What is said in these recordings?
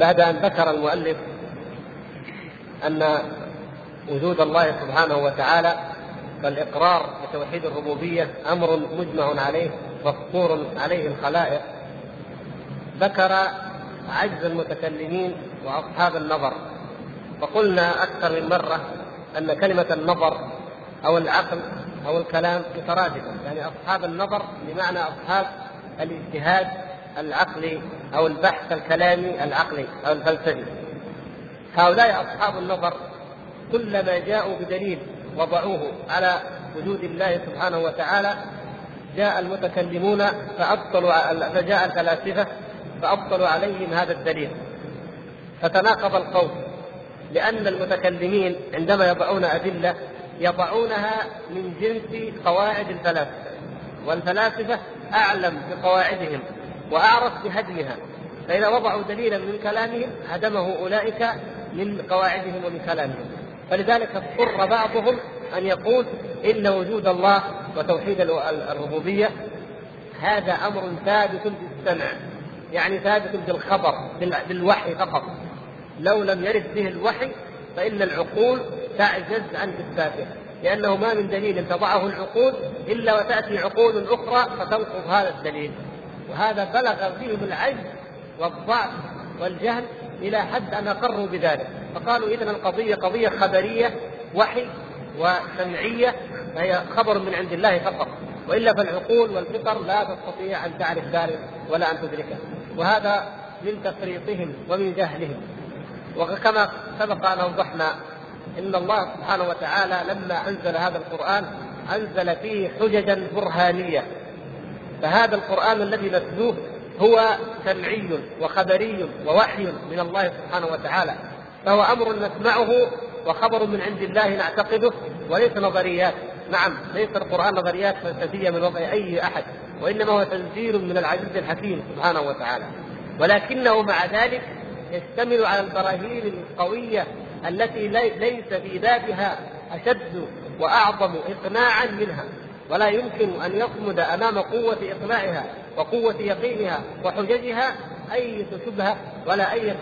بعد أن ذكر المؤلف أن وجود الله سبحانه وتعالى والإقرار بتوحيد الربوبية أمر مجمع عليه مفطور عليه الخلائق. ذكر عجز المتكلمين وأصحاب النظر. وقلنا أكثر من مرة أن كلمة النظر أو العقل أو الكلام مترادفة. يعني أصحاب النظر بمعنى أصحاب الاجتهاد العقلي أو البحث الكلامي العقلي أو الفلسفي. هؤلاء أصحاب النظر كلما جاءوا بدليل وضعوه على وجود الله سبحانه وتعالى جاء المتكلمون فأبطلوا فجاء الفلاسفة فأبطلوا عليهم هذا الدليل. فتناقض القول لأن المتكلمين عندما يضعون أدلة يضعونها من جنس قواعد الفلاسفة والفلاسفة أعلم بقواعدهم وأعرف بهدمها. فإذا وضعوا دليلا من كلامهم هدمه أولئك من قواعدهم ومن كلامهم. فلذلك اضطر بعضهم أن يقول إن وجود الله وتوحيد الربوبية هذا أمر ثابت بالسمع يعني ثابت بالخبر بالوحي فقط. لو لم يرد به الوحي فإن العقول تعجز عن إثباته. لأنه ما من دليل تضعه العقول إلا وتأتي عقول أخرى فتنقض هذا الدليل. وهذا بلغ فيهم العجز والضعف والجهل إلى حد ان اقروا بذلك. فقالوا اذا القضية قضية خبرية وحي وسمعية فهي خبر من عند الله فقط. وإلا فالعقول والفطر لا تستطيع أن تعرف ذلك ولا أن تدركه. وهذا من تفريطهم ومن جهلهم. وكما سبق أن أوضحنا إن الله سبحانه وتعالى لما أنزل هذا القرآن أنزل فيه حججا برهانية. فهذا القرآن الذي نتلوه هو سمعي وخبري ووحي من الله سبحانه وتعالى. فهو أمر نسمعه وخبر من عند الله نعتقده وليس نظريات. نعم ليس القرآن نظريات فلسفية من وضع أي أحد وإنما هو تنزيل من العزيز الحكيم سبحانه وتعالى. ولكنه مع ذلك يشتمل على البراهين القوية التي ليس في بابها أشد وأعظم إقناعا منها ولا يمكن أن يصمد أمام قوة إقناعها وقوة يقينها وحججها أي شبهة ولا أي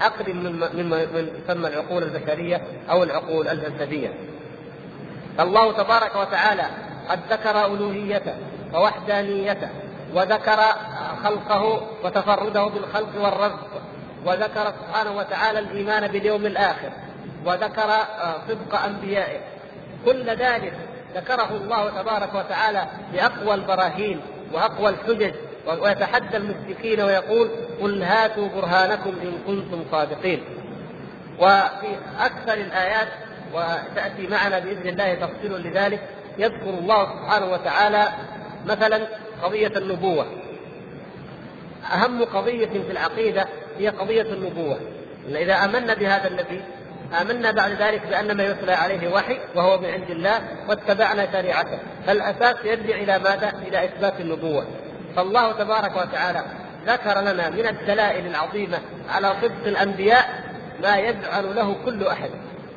عقل من من يسمى العقول البشرية أو العقول الفلسفية. الله تبارك وتعالى قد ذكر ألوهيته ووحدانيته وذكر خلقه وتفرده بالخلق والرزق وذكر سبحانه وتعالى الإيمان باليوم الآخر وذكر صدق أنبيائه. كل ذلك ذكره الله تبارك وتعالى بأقوى البراهين وأقوى الحجج ويتحدى المشركين ويقول قل هاتوا برهانكم إن كنتم صادقين. وفي أكثر الآيات وتأتي معنا بإذن الله تفصيل لذلك يذكر الله سبحانه وتعالى مثلا قضية النبوة. أهم قضية في العقيدة هي قضية النبوة. إذا آمنا بهذا النبي آمنا بعد ذلك بأن ما يتلى عليه وحي وهو من عند الله واتبعنا شريعته. فالأساس يرجع إلى ماذا؟ إلى إثبات النبوة. فالله تبارك وتعالى ذكر لنا من الدلائل العظيمة على صدق الأنبياء ما يجعل له كل أحد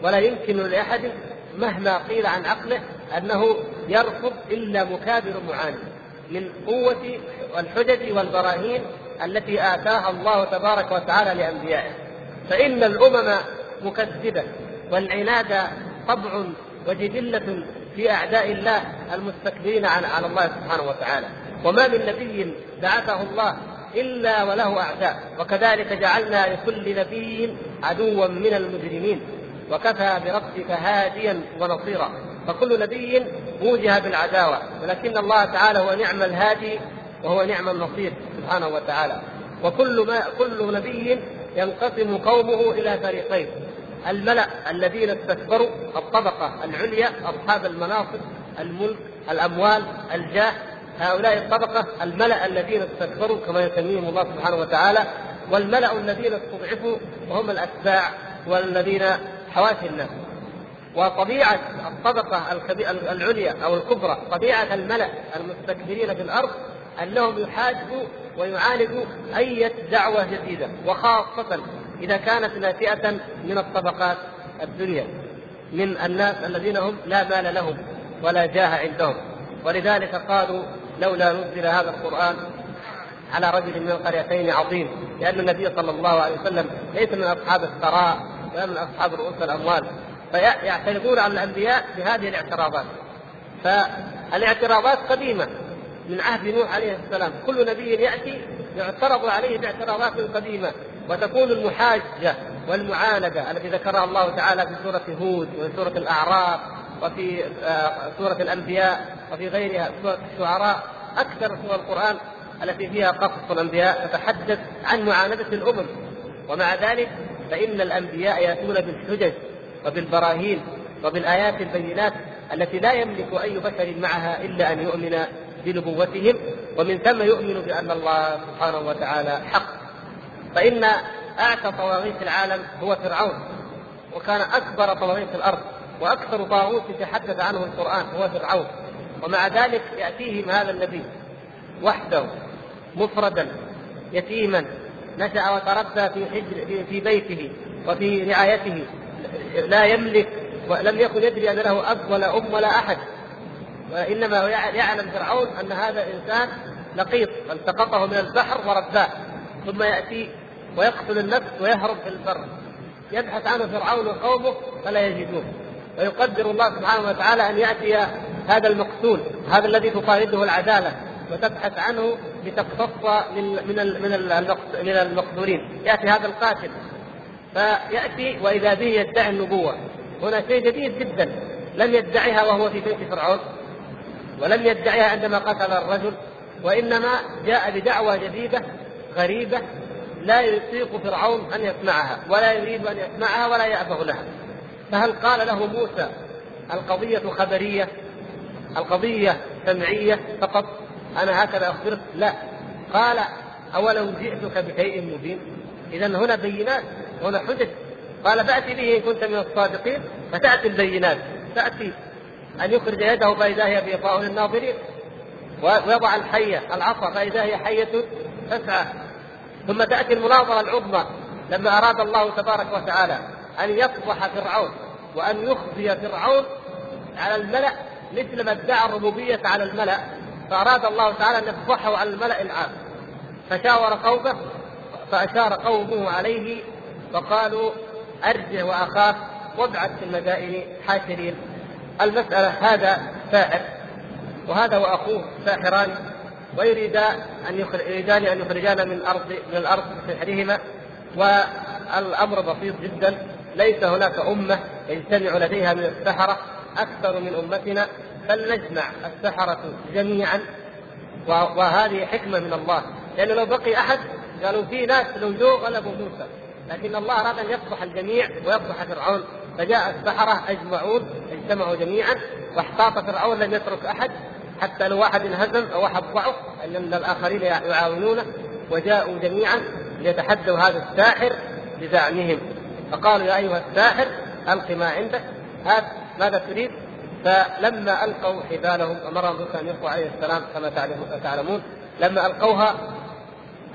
ولا يمكن لأحد مهما قيل عن عقله أنه يرفض إلا مكابر معاند من قوة الحجج والبراهين التي آتاها الله تبارك وتعالى لأنبيائه. فإن الأمم مكذبة والعناد طبع وجبلة في أعداء الله المستكبرين على الله سبحانه وتعالى. وما من نبي بعثه الله إلا وله أعداء. وكذلك جعلنا لكل نبي عدوا من المجرمين. وكفى بربك هاديا ونصيرا. فكل نبي وجه بالعداوة. ولكن الله تعالى هو نعم الهادي وهو نعم النصير سبحانه وتعالى. وكل ما كل نبي ينقسم قومه إلى فريقين. الملأ الذين استكبروا الطبقة العليا أصحاب المناصب الملك الأموال الجاه. هؤلاء الطبقة الملأ الذين استكبروا كما يسميهم الله سبحانه وتعالى. والملأ الذين استضعفوا وهم الأتباع والذين حواشي الناس وطبيعة الطبقة العليا أو الكبرى طبيعة الملأ المستكبرين في الأرض أنهم يحاجوا ويعالجوا أي دعوة جديدة وخاصة إذا كانت ناشئة من الطبقات الدنيا من الناس الذين هم لا مال لهم ولا جاه عندهم. ولذلك قالوا لولا نزل هذا القرآن على رجل من القريتين عظيم لأن النبي صلى الله عليه وسلم ليس من أصحاب الثراء ولا من أصحاب رؤوس الأموال. فيعترضون على الأنبياء بهذه الاعتراضات. فالاعتراضات قديمة من عهد نوح عليه السلام. كل نبي يأتي يعترض عليه باعتراضات قديمة وتكون المحاجة والمعاندة التي ذكرها الله تعالى في سورة هود وفي سورة الأعراف وفي آه، سورة الأنبياء وفي غيرها سورة الشعراء. أكثر سور القرآن التي فيها قصص الأنبياء تتحدث عن معاندة الأمم. ومع ذلك فإن الأنبياء يأتون بالحجج وبالبراهين وبالآيات البينات التي لا يملك أي بشر معها إلا أن يؤمن بنبوتهم ومن ثم يؤمن بأن الله سبحانه وتعالى حق. فإن أعتى طواغيت العالم هو فرعون وكان أكبر طواغيت الأرض وأكثر طاغوت يتحدث عنه القرآن هو فرعون. ومع ذلك يأتيهم هذا النبي وحده مفردا يتيما نشأ وتربى في حجر في بيته وفي رعايته لا يملك ولم يكن يدري أن له أب ولا أم ولا أحد. وإنما يعلم فرعون أن هذا انسان لقيط التقطه من البحر ورباه ثم يأتي ويقتل النفس ويهرب في البر. يبحث عنه فرعون وقومه فلا يجدوه ويقدر الله سبحانه وتعالى أن يأتي هذا المقتول هذا الذي تطارده العدالة وتبحث عنه لتقتص من من من المقتولين يأتي هذا القاتل فيأتي وإذا به يدعي النبوة. هنا شيء جديد جدا لم يدعيها وهو في بيت فرعون. ولم يدعيها عندما قتل الرجل وإنما جاء بدعوى جديدة غريبة لا يطيق فرعون أن يسمعها ولا يريد أن يسمعها ولا يأبه لها. فهل قال له موسى القضية خبرية القضية سمعية فقط؟ أنا هكذا أخبرك؟ لا. قال أولو جئتك بشيء مبين؟ إذا هنا بينات هنا حجج. قال فأتي به إن كنت من الصادقين فتأتي البينات. تأتي. أن يخرج يده فإذا هي بيضاء للناظرين ويضع الحية العصا فإذا هي حية تسعى. ثم تأتي المناظرة العظمى لما أراد الله تبارك وتعالى أن يفضح فرعون وأن يخزي فرعون على الملأ مثل ما ادعى الربوبية على الملأ فأراد الله تعالى أن يفضحه على الملأ العام. فشاور قومه فأشار قومه عليه فقالوا أرجع وأخاف وابعث في المدائن حاشرين. المسألة هذا ساحر وهذا وأخوه ساحران ويريدان أن يريدان أن يخرجان من أرض من الأرض بسحرهما والأمر بسيط جدا ليس هناك أمة يجتمع لديها من السحرة أكثر من أمتنا فلنجمع السحرة جميعا وهذه حكمة من الله. لأن لو بقي أحد قالوا في ناس لو جو غلبوا موسى لكن الله أراد أن يفضح الجميع ويفضح فرعون. فجاء السحرة أجمعون اجتمعوا جميعا واحتاط فرعون لم يترك أحد حتى لو واحد انهزم أو واحد ضعف أن الآخرين يعاونونه وجاءوا جميعا ليتحدوا هذا الساحر بزعمهم. فقالوا يا أيها الساحر ألق ما عندك. هات ماذا تريد؟ فلما ألقوا حبالهم أمرهم موسى أن يلقوا عليه السلام كما تعلمون لما ألقوها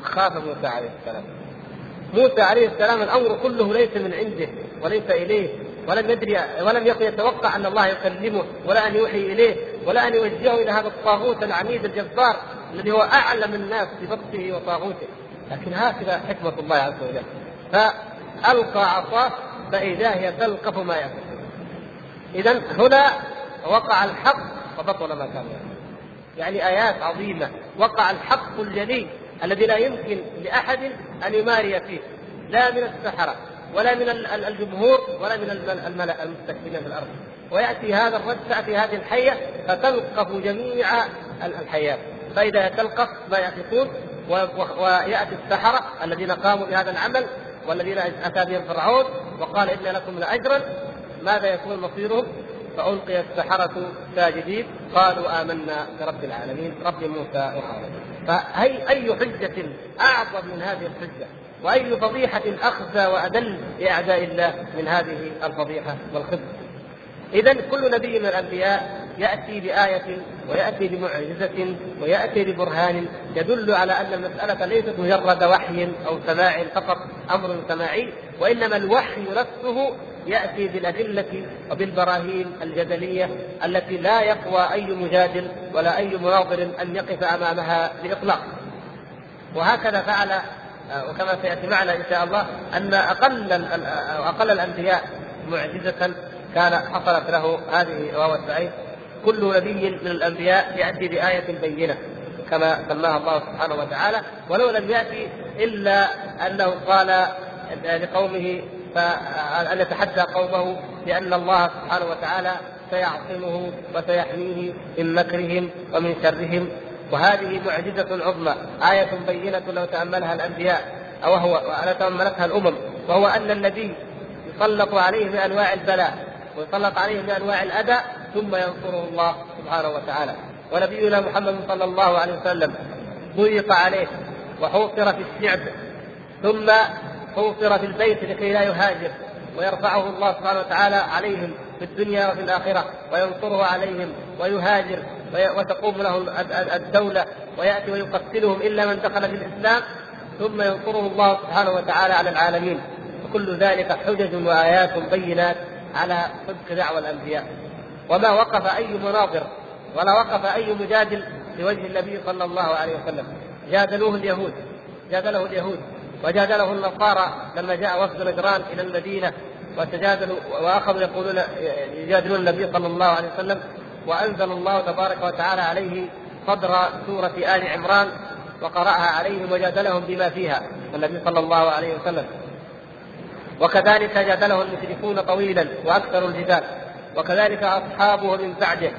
خاف موسى عليه السلام. موسى عليه السلام الأمر كله ليس من عنده وليس إليه. ولم يدري ولم يكن يتوقع أن الله يكلمه ولا أن يوحي إليه ولا أن يوجهه إلى هذا الطاغوت العنيد الجبار الذي هو أعلم الناس ببطشه وطاغوته. لكن هكذا حكمة الله عز وجل. فألقى عصاه فإذا هي تلقف ما يفعل. اذا هنا وقع الحق فبطل ما كان يعني آيات عظيمة. وقع الحق الجلي الذي لا يمكن لأحد أن يماري فيه. لا من السحرة. ولا من الجمهور ولا من الملا المستكبرين في الأرض. ويأتي هذا الرجل تأتي هذه الحية فتلقف جميع الحيات فإذا تلقف ما يأتون ويأتي السحرة الذين قاموا بهذا العمل والذين أتى بهم فرعون وقال إن لكم لأجرا. ماذا يكون مصيرهم؟ فألقي السحرة ساجدين قالوا آمنا برب العالمين رب موسى وهارون. فأي أي حجة أعظم من هذه الحجة؟ وأي فضيحة أخزى وأدل لأعداء الله من هذه الفضيحة والخزي إذا كل نبي من الأنبياء يأتي بآية ويأتي بمعجزة ويأتي ببرهان يدل على أن المسألة ليست مجرد وحي أو سماع فقط أمر سماعي وإنما الوحي نفسه يأتي بالأدلة وبالبراهين الجدلية التي لا يقوى أي مجادل ولا أي مناظر أن يقف أمامها بإطلاق. وهكذا فعل وكما سيأتي معنا إن شاء الله أن أقل أقل الأنبياء معجزة كان حصلت له هذه وهو السعيد كل نبي من الأنبياء يأتي بآية بينة كما سماها الله سبحانه وتعالى. ولو لم يأتي إلا أنه قال لقومه فأن يتحدى قومه بأن الله سبحانه وتعالى سيعصمه وسيحميه من مكرهم ومن شرهم. وهذه معجزة عظمى آية بينة لو تأملها الأنبياء أو هو تأملتها الأمم وهو أن النبي يسلط عليه بأنواع البلاء ويسلط عليه بأنواع الأذى ثم ينصره الله سبحانه وتعالى. ونبينا محمد صلى الله عليه وسلم ضيق عليه وحوصر في الشعب ثم حوصر في البيت لكي لا يهاجر ويرفعه الله سبحانه وتعالى عليهم في الدنيا وفي الآخرة وينصره عليهم ويهاجر. وتقوم له الدولة ويأتي ويقتلهم إلا من دخل في الإسلام ثم ينصره الله سبحانه وتعالى على العالمين. وكل ذلك حجج وآيات بينات على صدق دعوى الأنبياء. وما وقف أي مناظر ولا وقف أي مجادل لوجه النبي صلى الله عليه وسلم. جادلوه اليهود جادله اليهود وجادله النصارى لما جاء وفد نجران إلى المدينة وتجادلوا وأخذوا يقولون يجادلون النبي صلى الله عليه وسلم. وأنزل الله تبارك وتعالى عليه صدر سورة آل عمران وقرأها عليهم وجادلهم بما فيها. النبي صلى الله عليه وسلم. وكذلك جادله المشركون طويلا وأكثر الجدال. وكذلك اصحابه من بعده.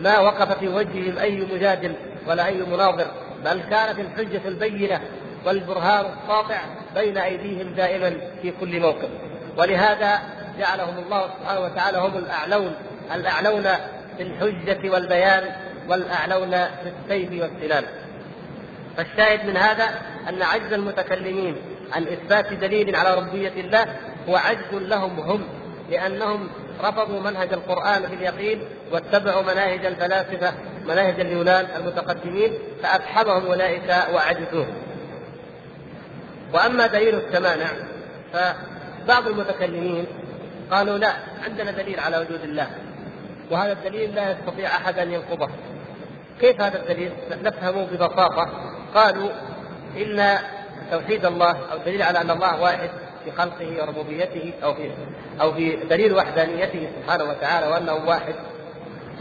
ما وقف في وجههم أي مجادل ولا أي مناظر. بل كانت الحجة البينة والبرهان الساطع بين أيديهم دائما في كل موقف. ولهذا جعلهم الله سبحانه وتعالى هم الأعلون. الأعلون في الحجة والبيان والأعلون في السيف والسنان فالشاهد من هذا أن عجز المتكلمين عن إثبات دليل على ربوبيه الله هو عجز لهم هم لأنهم رفضوا منهج القرآن في اليقين واتبعوا مناهج الفلاسفة مناهج اليونان المتقدمين فافحمهم أولئك وعجزوهم. وأما دليل التمانع فبعض المتكلمين قالوا لا عندنا دليل على وجود الله. وهذا الدليل لا يستطيع أحد أن ينقضه. كيف هذا الدليل؟ نفهمه ببساطة. قالوا إن توحيد الله أو الدليل على أن الله واحد في خلقه وربوبيته أو في أو في دليل وحدانيته سبحانه وتعالى وأنه واحد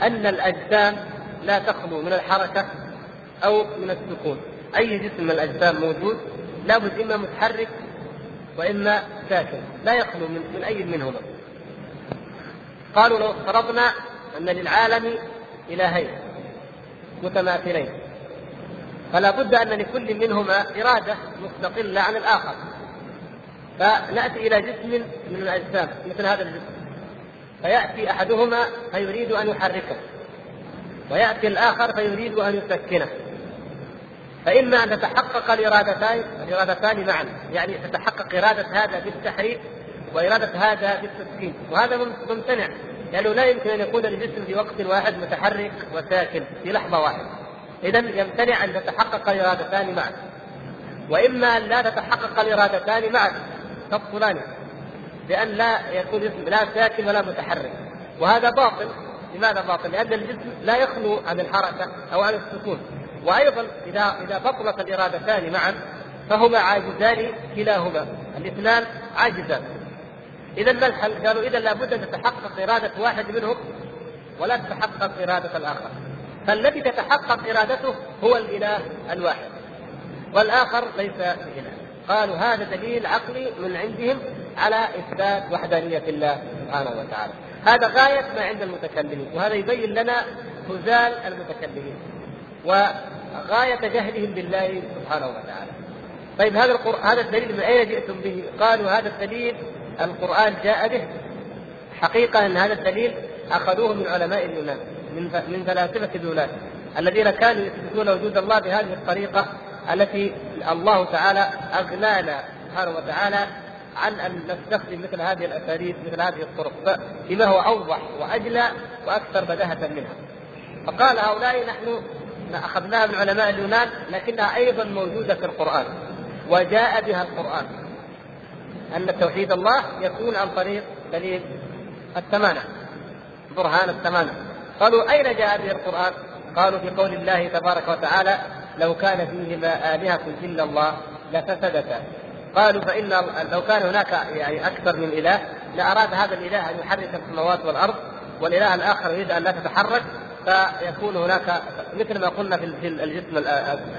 أن الأجسام لا تخلو من الحركة أو من السكون. أي جسم من الأجسام موجود لابد إما متحرك وإما ساكن لا يخلو من, من أي منهما. قالوا لو افترضنا أن للعالم إلهين متماثلين. فلا بد أن لكل منهما إرادة مستقلة عن الآخر. فنأتي إلى جسم من الأجسام مثل هذا الجسم. فيأتي أحدهما فيريد أن يحركه. ويأتي الآخر فيريد أن يسكنه. فإما أن تتحقق الإرادتان الإرادتان معا. يعني تتحقق إرادة هذا بالتحريك وإرادة هذا بالتسكين. وهذا ممتنع. لأنه لا يمكن أن يكون الجسم في وقت واحد متحرك وساكن في لحظة واحدة. إذا يمتنع أن تتحقق الإرادتان معا وإما أن لا تتحقق الإرادتان معا تبطلان بأن لا يكون جسم لا ساكن ولا متحرك. وهذا باطل. لماذا باطل؟ لأن الجسم لا يخلو عن الحركة أو عن السكون. وأيضا إذا إذا بطلت الارادتان معا فهما عاجزان كلاهما. الاثنان عاجزان. اذا ما الحل؟ قالوا اذا لابد أن تتحقق إرادة واحد منهم ولا تتحقق إرادة الآخر فالذي تتحقق إرادته هو الإله الواحد والآخر ليس بإله قالوا هذا دليل عقلي من عندهم على إثبات وحدانية الله سبحانه وتعالى هذا غاية ما عند المتكلمين وهذا يبين لنا هزال المتكلمين وغاية جهلهم بالله سبحانه وتعالى. طيب هذا القرآن هذا الدليل من أين جئتم به؟ قالوا هذا الدليل القرآن جاء به. حقيقة أن هذا الدليل أخذوه من علماء اليونان من من فلاسفة اليونان الذين كانوا يثبتون وجود الله بهذه الطريقة التي الله تعالى أغنانا سبحانه وتعالى عن أن نستخدم مثل هذه الأساليب مثل هذه الطرق بما هو أوضح وأجلى وأكثر بداهة منها. فقال هؤلاء نحن أخذناها من علماء اليونان لكنها أيضا موجودة في القرآن وجاء بها القرآن أن توحيد الله يكون عن طريق دليل الثمانه برهان الثمانه قالوا أين جاء به القرآن؟ قالوا في قول الله تبارك وتعالى لو كان فيهما آلهة إلا الله لفسدتا قالوا فإن لو كان هناك يعني أكثر من إله لأراد هذا الإله أن يحرك السماوات والأرض والإله الآخر يريد أن لا تتحرك فيكون هناك مثل ما قلنا في الجسم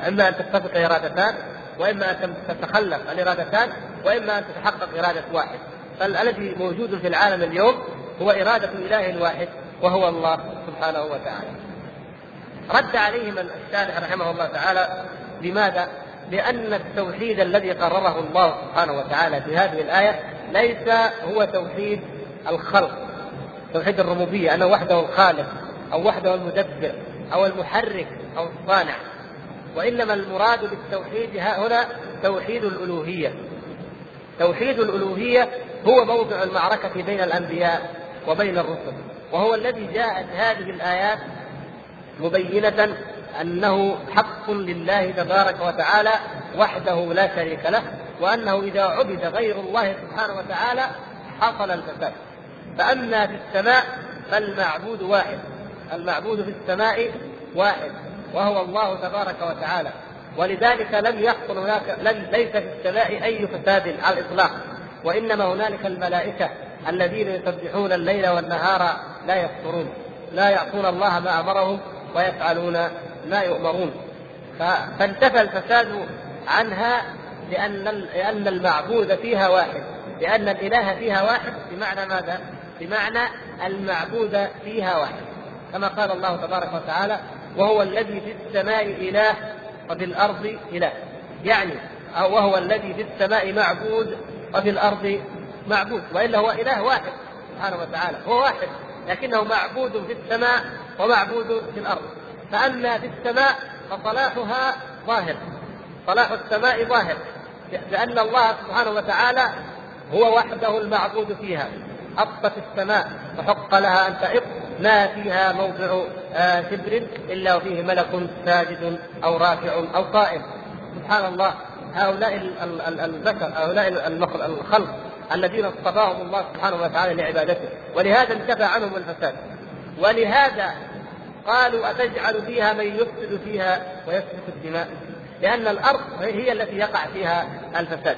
أما أن تتفق إرادتان وإما أن تتخلف الارادتان وإما أن تتحقق إرادة واحد فالذي موجود في العالم اليوم هو إرادة إله واحد وهو الله سبحانه وتعالى. رد عليهم الشارح رحمه الله تعالى لماذا؟ لأن التوحيد الذي قرره الله سبحانه وتعالى في هذه الآية ليس هو توحيد الخلق توحيد الربوبية أنه وحده الخالق أو وحده المدبر أو المحرك أو الصانع وإنما المراد بالتوحيد هنا توحيد الألوهية. توحيد الألوهية هو موضع المعركة بين الأنبياء وبين الرسل وهو الذي جاءت هذه الآيات مبينة أنه حق لله تبارك وتعالى وحده لا شريك له وأنه إذا عبد غير الله سبحانه وتعالى حصل الفساد. فأما في السماء فالمعبود واحد المعبود في السماء واحد. وهو الله تبارك وتعالى. ولذلك لم يحصل هناك لم ليس في السماء أي فساد على الإطلاق. وإنما هنالك الملائكة الذين يسبحون الليل والنهار لا يكفرون لا يعصون الله ما أمرهم ويفعلون ما يؤمرون. فانتفى الفساد عنها لأن لأن المعبود فيها واحد. لأن الإله فيها واحد بمعنى ماذا؟ بمعنى المعبود فيها واحد. كما قال الله تبارك وتعالى وهو الذي في السماء إله وفي الأرض إله. يعني وهو الذي في السماء معبود وفي الأرض معبود. وإلا هو إله واحد سبحانه وتعالى. هو واحد لكنه معبود في السماء ومعبود في الأرض. فأما في السماء فصلاحها ظاهر. صلاح السماء ظاهر. لأن الله سبحانه وتعالى هو وحده المعبود فيها. أطت السماء فحق لها أن تئط ما فيها موضع آه، شبر إلا وفيه ملك ساجد أو راكع أو قائم. سبحان الله هؤلاء البشر هؤلاء الخلق الذين اصطفاهم الله سبحانه وتعالى لعبادته. ولهذا انتفى عنهم الفساد. ولهذا قالوا أتجعل فيها من يفسد فيها ويسفك الدماء؟ لأن الأرض هي التي يقع فيها الفساد.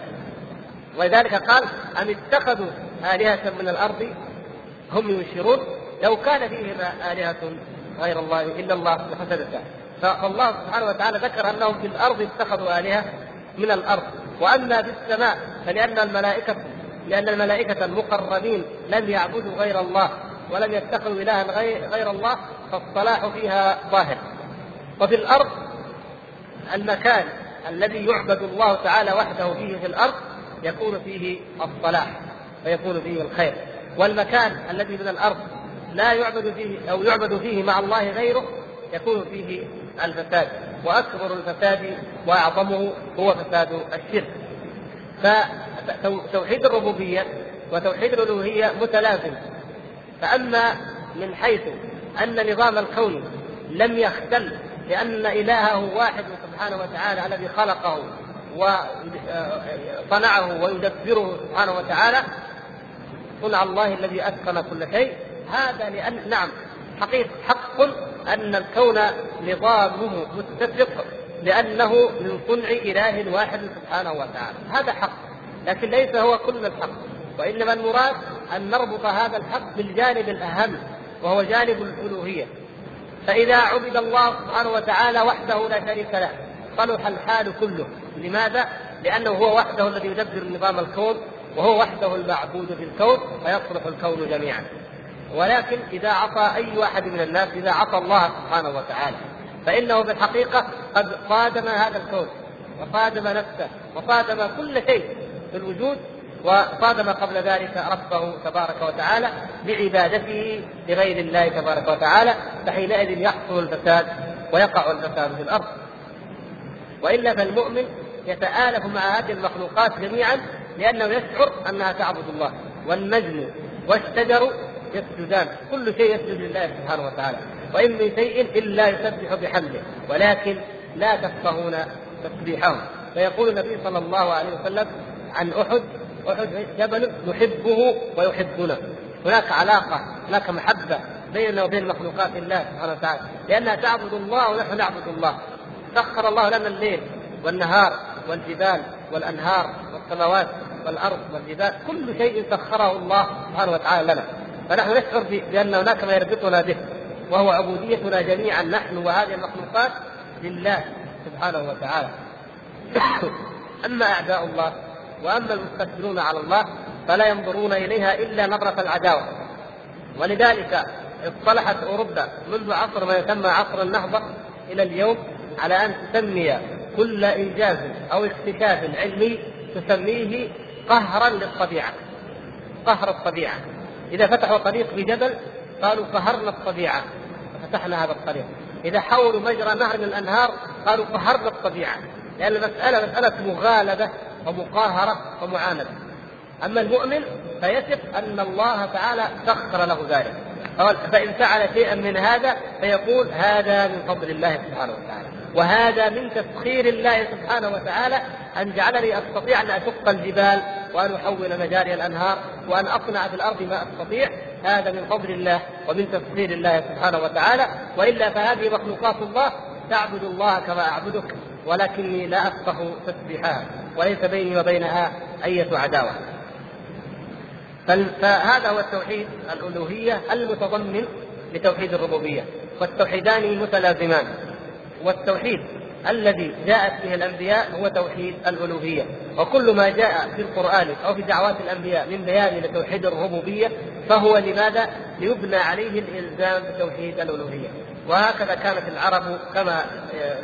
ولذلك قال أم اتخذوا آلهة من الأرض؟ هم ينشرون. لو كان فيهم آلهة غير الله إلا الله لفسدتا فالله سبحانه وتعالى ذكر أنهم في الأرض اتخذوا آلهة من الأرض. وأما في السماء فلأن الملائكة لأن الملائكة المقربين لم يعبدوا غير الله ولم يتخذوا إلها غير الله فالصلاح فيها ظاهر. وفي الأرض المكان الذي يعبد الله تعالى وحده فيه في الأرض يكون فيه الصلاح ويكون فيه الخير. والمكان الذي من الأرض لا يعبد فيه أو يعبد فيه مع الله غيره يكون فيه الفساد وأكبر الفساد وأعظمه هو فساد الشرك. فتوحيد الربوبية وتوحيد الألوهية متلازم. فأما من حيث أن نظام الكون لم يختل لأن إلهه واحد سبحانه وتعالى الذي خلقه وصنعه ويدبره سبحانه وتعالى صنع الله الذي أتقن كل شيء. هذا لأن نعم. حقيقة حق أن الكون نظامه متفق لأنه من صنع إله واحد سبحانه وتعالى. هذا حق. لكن ليس هو كل الحق. وإنما المراد أن نربط هذا الحق بالجانب الأهم وهو جانب الألوهية. فإذا عبد الله سبحانه وتعالى وحده لا شريك له صلح الحال كله. لماذا؟ لأنه هو وحده الذي يدبر نظام الكون وهو وحده المعبود في الكون فيصلح الكون جميعا. ولكن إذا عصى أي واحد من الناس إذا عصى الله سبحانه وتعالى فإنه في الحقيقة قد صادم هذا الكون وصادم نفسه وصادم كل شيء في الوجود وصادم قبل ذلك ربه تبارك وتعالى بعبادته لغير الله تبارك وتعالى فحينئذ يحصل الفساد ويقع الفساد في الأرض. وإلا فالمؤمن يتآلف مع هذه المخلوقات جميعا لأنه يشعر أنها تعبد الله والنجم والشجر يسجدان كل شيء يسجد لله سبحانه وتعالى. وإن من شيء إلا يسبح بحمده. ولكن لا تفقهون تسبيحهم فيقول النبي صلى الله عليه وسلم عن أحد أحد جبل نحبه ويحبنا هناك علاقة هناك محبة بيننا وبين مخلوقات الله سبحانه وتعالى. لأنها تعبد الله ونحن نعبد الله. سخر الله لنا الليل والنهار والجبال والأنهار والسماوات والأرض والجبال. كل شيء سخره الله سبحانه وتعالى لنا. فنحن نشعر بأن هناك ما يربطنا به وهو عبوديتنا جميعا نحن وهذه المخلوقات لله سبحانه وتعالى. أما أعداء الله وأما المستكبرون على الله فلا ينظرون إليها إلا نظرة العداوة. ولذلك اصطلحت أوروبا منذ عصر ما يسمى عصر النهضة إلى اليوم على أن تسمي كل إنجاز أو اكتشاف علمي تسميه قهرا للطبيعة. قهر الطبيعة. إذا فتحوا طريق بجبل قالوا قهرنا الطبيعة ففتحنا هذا الطريق. إذا حولوا مجرى نهر من الأنهار قالوا قهرنا الطبيعة لأن المسألة مسألة مغالبة ومقاهرة ومعاندة. أما المؤمن فيثق أن الله تعالى سخر له ذلك. قال فإن فعل شيئا من هذا فيقول هذا من فضل الله سبحانه وتعالى. وهذا من تسخير الله سبحانه وتعالى أن جعلني أستطيع أن أشق الجبال وأن أحول مجاري الأنهار وأن أصنع في الأرض ما أستطيع. هذا من فضل الله ومن تسخير الله سبحانه وتعالى. وإلا فهذه مخلوقات الله تعبد الله كما أعبدك ولكني لا أفقه تسبيحها وليس بيني وبينها أية عداوة. فهذا هو التوحيد الألوهية المتضمن لتوحيد الربوبية والتوحيدان متلازمان والتوحيد الذي جاءت به الأنبياء هو توحيد الألوهية. وكل ما جاء في القرآن أو في دعوات الأنبياء من بيان لتوحيد الربوبية فهو لماذا؟ ليبنى عليه الإلزام بتوحيد الألوهية. وهكذا كانت العرب كما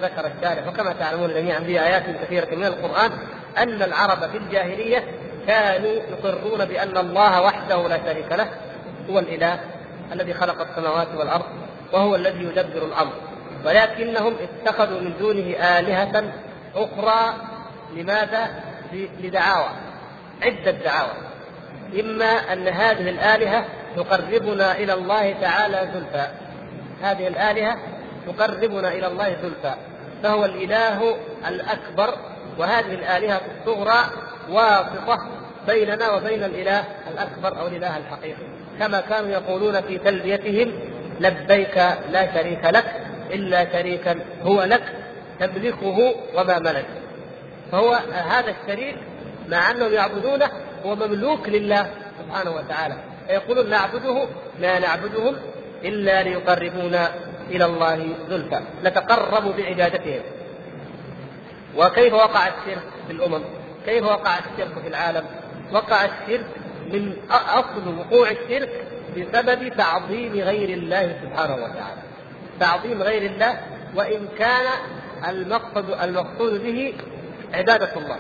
ذكر الشارح وكما تعلمون جميعا في آيات كثيرة من القرآن أن العرب في الجاهلية كانوا يقرون بأن الله وحده لا شريك له هو الإله الذي خلق السماوات والأرض وهو الذي يدبر الأمر. ولكنهم اتخذوا من دونه آلهة أخرى. لماذا؟ لدعاوى عدة دعاوى. إما أن هذه الآلهة تقربنا إلى الله تعالى زلفى. هذه الآلهة تقربنا إلى الله زلفى. فهو الإله الأكبر وهذه الآلهة الصغرى واسطة بيننا وبين الإله الأكبر أو الإله الحقيقي. كما كانوا يقولون في تلبيتهم لبيك لا شريك لك إلا شريكا هو لك تملكه وما ملك. فهو هذا الشريك مع أنهم يعبدونه هو مملوك لله سبحانه وتعالى. فيقولون نعبده لا نعبدهم إلا ليقربونا إلى الله زلفى. نتقرب بعبادتهم. وكيف وقع الشرك في الأمم؟ كيف وقع الشرك في العالم؟ وقع الشرك من أصل وقوع الشرك بسبب تعظيم غير الله سبحانه وتعالى. تعظيم غير الله وإن كان المقصد المقصود به عبادة الله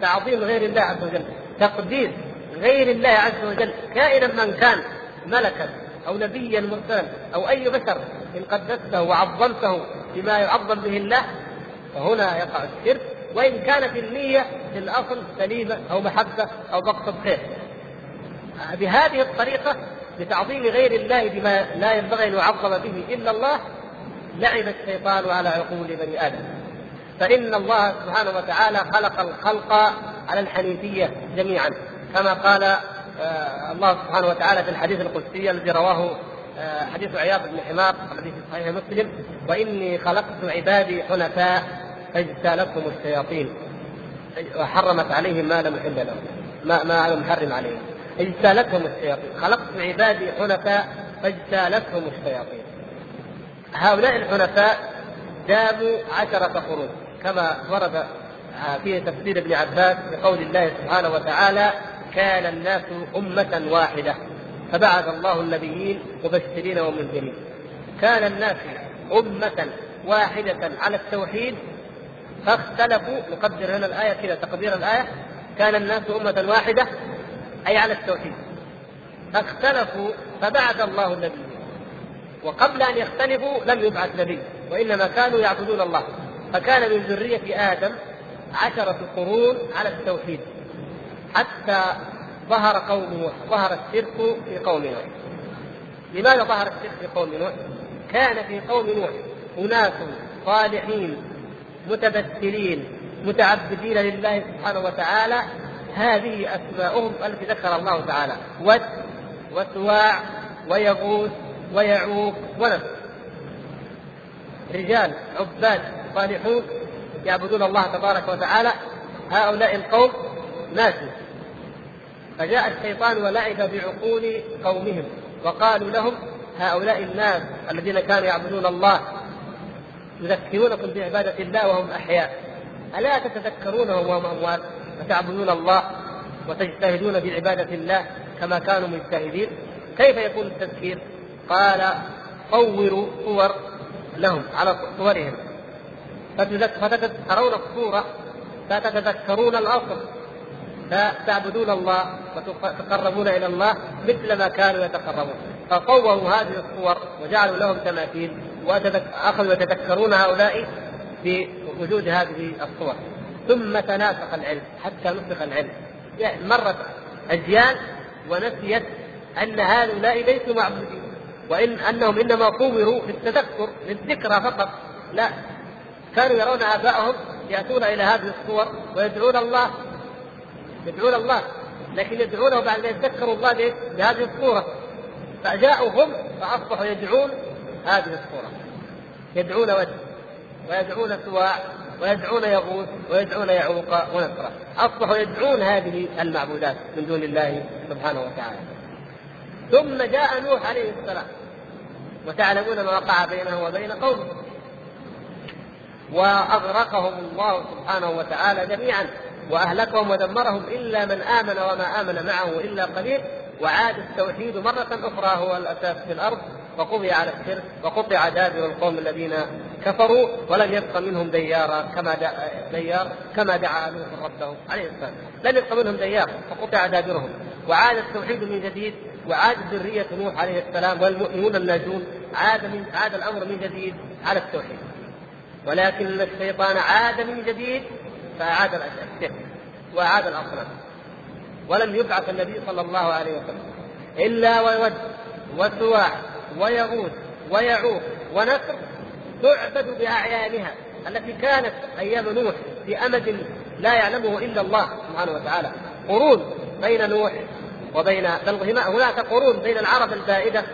تعظيم غير الله عز وجل تقديس غير الله عز وجل كائنا من كان ملكا أو نبيا مرسلا أو أي بشر إن قدسته وعظمته بما يعظم به الله فهنا يقع الشرك وإن كانت النية في الأصل سليمة أو محبة أو مقصد خير. بهذه الطريقة بتعظيم غير الله بما لا ينبغي أن يعظم به إلا الله لعب الشيطان على عقول بني آدم. فإن الله سبحانه وتعالى خلق الخلق على الحنيفية جميعا كما قال آه، الله سبحانه وتعالى في الحديث القدسي الذي رواه آه، حديث عياض بن حمار الذي في صحيح مسلم وإني خلقت عبادي حنفاء فاجتالتهم الشياطين وحرمت عليهم ما لم يحل لهم ما ما لم يحرم عليهم اجتالتهم الشياطين. خلقت عبادي حنفاء فاجتالتهم الشياطين. هؤلاء الحنفاء داموا عشرة قرون كما ورد في تفسير ابن عباس بقول الله سبحانه وتعالى كان الناس أمة واحدة فبعث الله النبيين مبشرين ومنذرين. كان الناس أمة واحدة على التوحيد فاختلفوا. نقدر هنا الآية كذا تقدير الآية كان الناس أمة واحدة أي على التوحيد. فاختلفوا فبعث الله النبيين. وقبل أن يختلفوا لم يبعث نبي وإنما كانوا يعبدون الله. فكان من ذرية آدم عشرة قرون على التوحيد حتى ظهر قوم نوح ظهر الشرك في قوم نوح. لماذا ظهر الشرك في قوم نوح؟ كان في قوم نوح أناس صالحين متبتلين متعبدين لله سبحانه وتعالى هذه أسماؤهم التي ذكر الله تعالى. ود وسواع ويغوث ويعوق ونسر رجال عباد صالحون يعبدون الله تبارك وتعالى. هؤلاء القوم ماتوا. فجاء الشيطان ولعب بعقول قومهم وقالوا لهم هؤلاء الناس الذين كانوا يعبدون الله يذكرونكم بعبادة الله وهم أحياء. ألا تتذكرونهم وهم أموات؟ وتعبدون الله وتجتهدون بعبادة الله كما كانوا مجتهدين؟ كيف يكون التذكير؟ قال صوروا صور لهم على صورهم. فتتذكرون الصورة فتتذكرون الأصل. فتعبدون الله وتقربون إلى الله مثل ما كانوا يتقربون. فصوروا هذه الصور وجعلوا لهم تماثيل وأخذوا يتذكرون هؤلاء بوجود هذه الصور. ثم تناسخ العلم حتى نسخ العلم. يعني مرت أجيال ونسيت أن هؤلاء ليسوا معبودين وإن أنهم إنما صوروا للتذكر للذكرى فقط. لا كانوا يرون ابائهم يأتون إلى هذه الصور ويدعون الله يدعون الله لكن يدعونه بعد أن يتذكروا الله بهذه الصورة. فجاءوا هم فأصبحوا يدعون هذه الصورة. يدعون وجه ويدعون سواع. ويدعون يغوث ويدعون يعوق ونصرا اصبحوا يدعون هذه المعبودات من دون الله سبحانه وتعالى. ثم جاء نوح عليه السلام. وتعلمون ما وقع بينه وبين قومه. وأغرقهم الله سبحانه وتعالى جميعا. وأهلكهم ودمرهم إلا من آمن وما آمن معه إلا قليل. وعاد التوحيد مرة أخرى هو الأساس في الأرض. وقضي على الشرك وقطع دابر القوم الذين كفروا ولم يبق منهم ديارا كما ديار كما دعا نوح ربه عليه السلام. لم يبق منهم ديار فقطع دابرهم. وعاد التوحيد من جديد وعاد ذرية نوح عليه السلام والمؤمنون الناجون عاد من عاد الأمر من جديد على التوحيد. ولكن الشيطان عاد من جديد فأعاد الشرك وأعاد الأصنام. ولم يبعث النبي صلى الله عليه وسلم إلا ويود وسواع ويغوث ويعوق ونسر تعبد بأعيانها التي كانت أيام نوح في أمد لا يعلمه إلا الله سبحانه وتعالى. قرون بين نوح وبين بل هناك قرون بين العرب البائدة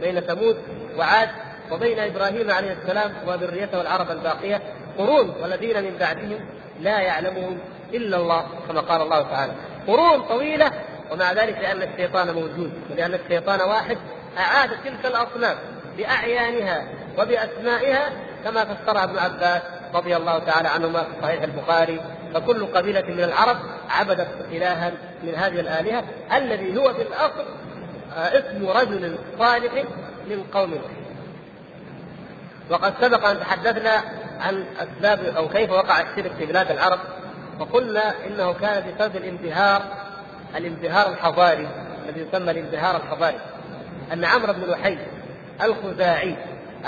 بين ثمود وعاد وبين إبراهيم عليه السلام وذريته العرب الباقية. قرون والذين من بعدهم لا يعلمهم إلا الله كما قال الله تعالى. قرون طويلة ومع ذلك لأن الشيطان موجود ولأن الشيطان واحد اعاد تلك الاصنام بأعيانها وبأسمائها كما فسرها ابن عباس رضي الله تعالى عنهما في صحيح البخاري فكل قبيلة من العرب عبدت إلها من هذه الآلهة الذي هو في الأصل آه، اسم رجل صالح من قوم. وقد سبق أن تحدثنا عن أسباب أو كيف وقع الشرك في بلاد العرب وقلنا إنه كان بسبب الانبهار الانبهار الحضاري الذي يسمى الانبهار الحضاري أن عمرو بن لحي الخزاعي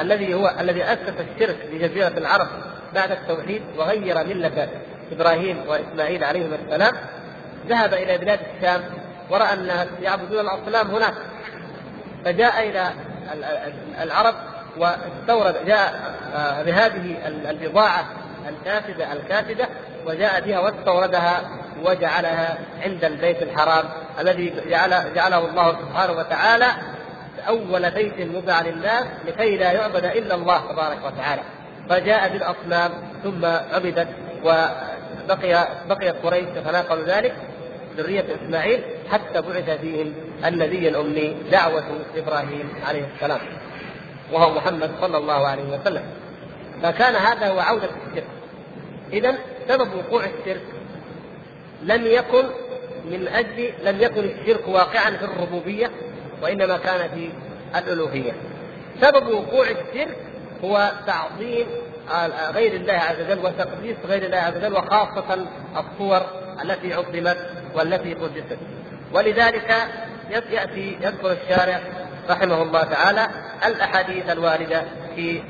الذي هو الذي أسس الشرك في جزيرة العرب بعد التوحيد وغير ملة إبراهيم وإسماعيل عليهما السلام ذهب إلى بلاد الشام ورأى الناس يعبدون الأصنام هناك. فجاء إلى العرب واستورد جاء آه، بهذه البضاعة الكاسده الكاسده وجاء بها واستوردها وجعلها عند البيت الحرام الذي جعل جعله الله سبحانه وتعالى أول بيت وضع لله لكي لا يعبد إلا الله تبارك وتعالى. فجاء بالأصنام ثم عبدت وبقي بقيت قريش تتناقل ذلك ذرية إسماعيل حتى بعث فيهم النبي الأمي دعوة إبراهيم عليه السلام وهو محمد صلى الله عليه وسلم. فكان هذا هو عودة الشرك. إذا سبب وقوع الشرك لم يكن من أجل لم يكن الشرك واقعا في الربوبية وإنما كان في الألوهية سبب وقوع الشرك هو تعظيم غير الله عز وجل وتقديس غير الله عز وجل وخاصة الصور التي عظمت والتي قدست ولذلك يأتي يذكر الشارع رحمه الله تعالى الأحاديث الواردة في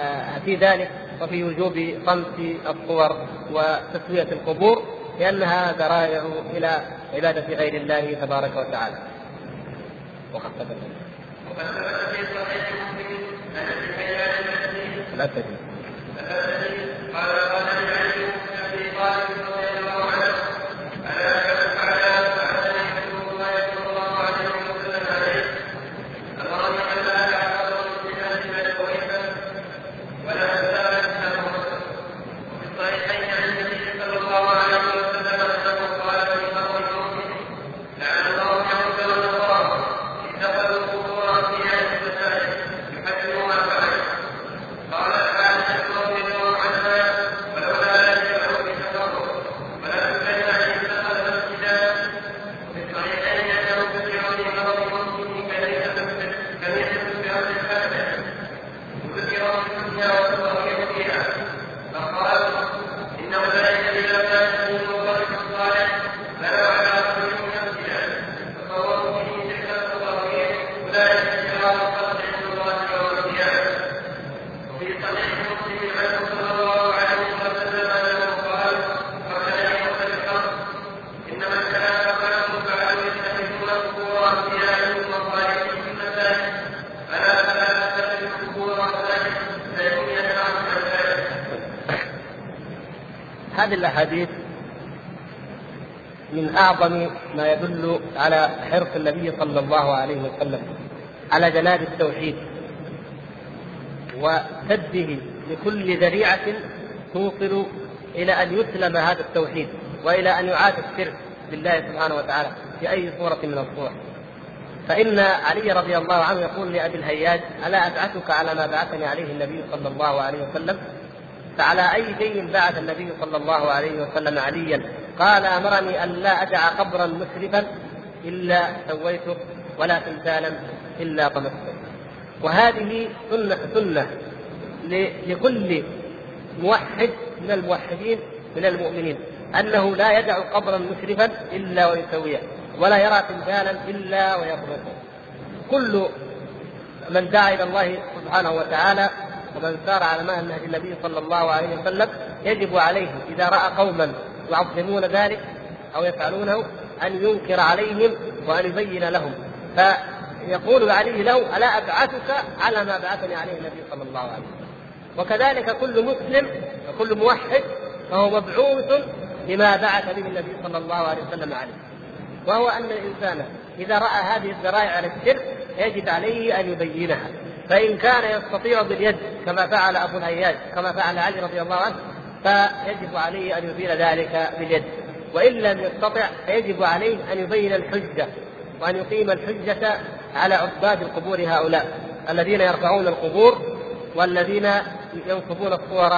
آه، في ذلك وفي وجوب صمت الصور وتسوية القبور لأنها ذرائع إلى عبادة غير الله تبارك وتعالى. وقد ثبت. وقد ثبت في صحيح مسلم أن لا تجد. قال قال هذه الأحاديث من أعظم ما يدل على حرص النبي صلى الله عليه وسلم على جلال التوحيد وسده لكل ذريعة توصل إلى أن يسلم هذا التوحيد وإلى أن يعاد الشرك بالله سبحانه وتعالى في أي صورة من الصور. فإن علي رضي الله عنه يقول لأبي الهياج ألا أبعثك على ما بعثني عليه النبي صلى الله عليه وسلم فعلى أي شيء بعث النبي صلى الله عليه وسلم عليا. قال أمرني أن لا أدع قبرا مسرفا إلا سويته ولا تمثالا إلا طمسته. وهذه سنة سنة لكل موحد من الموحدين من المؤمنين أنه لا يدع قبرا مسرفا إلا ويسويه ولا يرى تمثالا إلا ويطمسه. كل من دعا إلى الله سبحانه وتعالى ومن سار على نهج النبي صلى الله عليه وسلم يجب عليه إذا رأى قوما يعظمون ذلك أو يفعلونه أن ينكر عليهم وأن يبين لهم. فيقول عليه له ألا أبعثك على ما بعثني عليه النبي صلى الله عليه وسلم؟ وكذلك كل مسلم وكل موحد فهو مبعوث لما بعث به النبي صلى الله عليه وسلم عليه. وهو أن الإنسان إذا رأى هذه الذرائع على الشرك يجب عليه أن يبينها. فإن كان يستطيع باليد كما فعل أبو الهياج كما فعل علي رضي الله عنه فيجب عليه أن يزيل ذلك باليد. وإن لم يستطع فيجب عليه أن يبين الحجة وأن يقيم الحجة على عباد القبور هؤلاء الذين يرفعون القبور والذين ينصبون الصور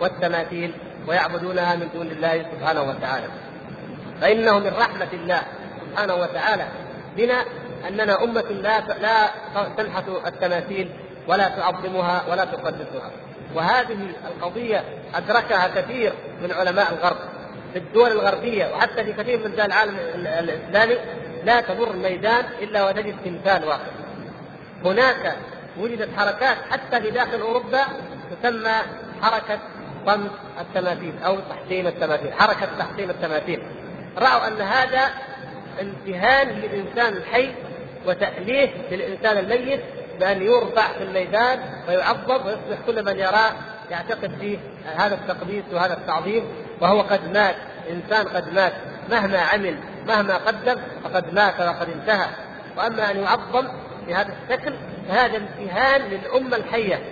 والتماثيل ويعبدونها من دون الله سبحانه وتعالى. فإنه من رحمة الله سبحانه وتعالى بنا أننا أمة لا لا تنحت التماثيل ولا تعظمها ولا تقدسها. وهذه القضية أدركها كثير من علماء الغرب في الدول الغربية وحتى في كثير من دول العالم الإسلامي. لا تمر الميدان إلا وتجد تمثال واحد. هناك وجدت حركات حتى في داخل أوروبا تسمى حركة طمس التماثيل أو تحطيم التماثيل حركة تحطيم التماثيل. رأوا أن هذا امتهان للإنسان الحي وتأليه للإنسان الميت بأن يرفع في الميدان ويعظم ويصبح كل من يراه يعتقد فيه هذا التقديس وهذا التعظيم وهو قد مات إنسان قد مات مهما عمل مهما قدم فقد مات وقد انتهى. وأما أن يعظم بهذا الشكل فهذا امتهان للأمة الحية.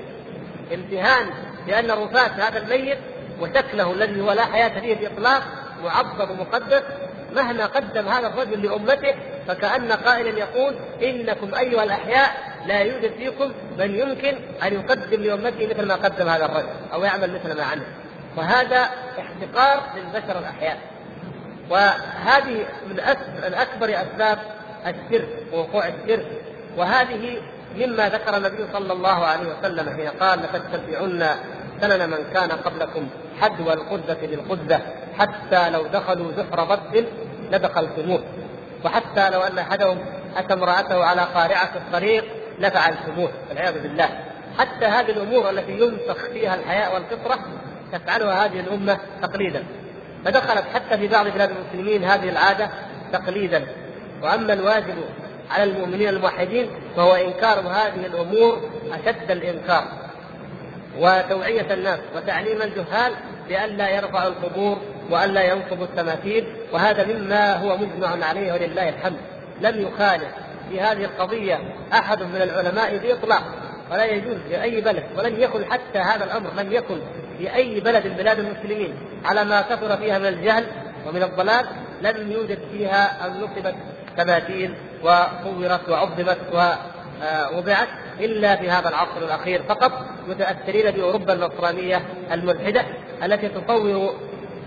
امتهان لأن رفاة هذا الميت وشكله الذي هو لا حياة فيه بإطلاق معظم ومقدس مهما قدم هذا الرجل لأمته فكأن قائلا يقول إنكم أيها الأحياء لا يوجد فيكم من يمكن أن يقدم لأمته مثل ما قدم هذا الرجل أو يعمل مثل ما عمل. وهذا احتقار للبشر الأحياء. وهذه من أكبر أسباب الشرك ووقوع الشرك وهذه مما ذكر النبي صلى الله عليه وسلم حين قال لقد تتبعن سنن من كان قبلكم حدوى القدة بالقدة حتى لو دخلوا جحر ضب لدخلتموه وحتى لو أن أحدهم أتى امرأته على قارعة الطريق لفعلتموه والعياذ بالله. حتى هذه الأمور التي ينسخ فيها الحياء والفطرة تفعلها هذه الأمة تقليدا. فدخلت حتى في بعض بلاد المسلمين هذه العادة تقليدا. وأما الواجب على المؤمنين الموحدين فهو إنكار هذه الأمور أشد الإنكار. وتوعية الناس وتعليم الجهال بألا يرفعوا القبور وألا ينصبوا التماثيل وهذا مما هو مجمع عليه ولله الحمد. لم يخالف في هذه القضية أحد من العلماء بإطلاق ولا يجوز في أي بلد ولن يكن حتى هذا الأمر لم يكن في أي بلد من بلاد المسلمين. على ما كثر فيها من الجهل ومن الضلال لم يوجد فيها أن نصبت تماثيل وصورت وعظمت ووضعت إلا في هذا العصر الأخير فقط متأثرين بأوروبا النصرانية الملحدة التي تصور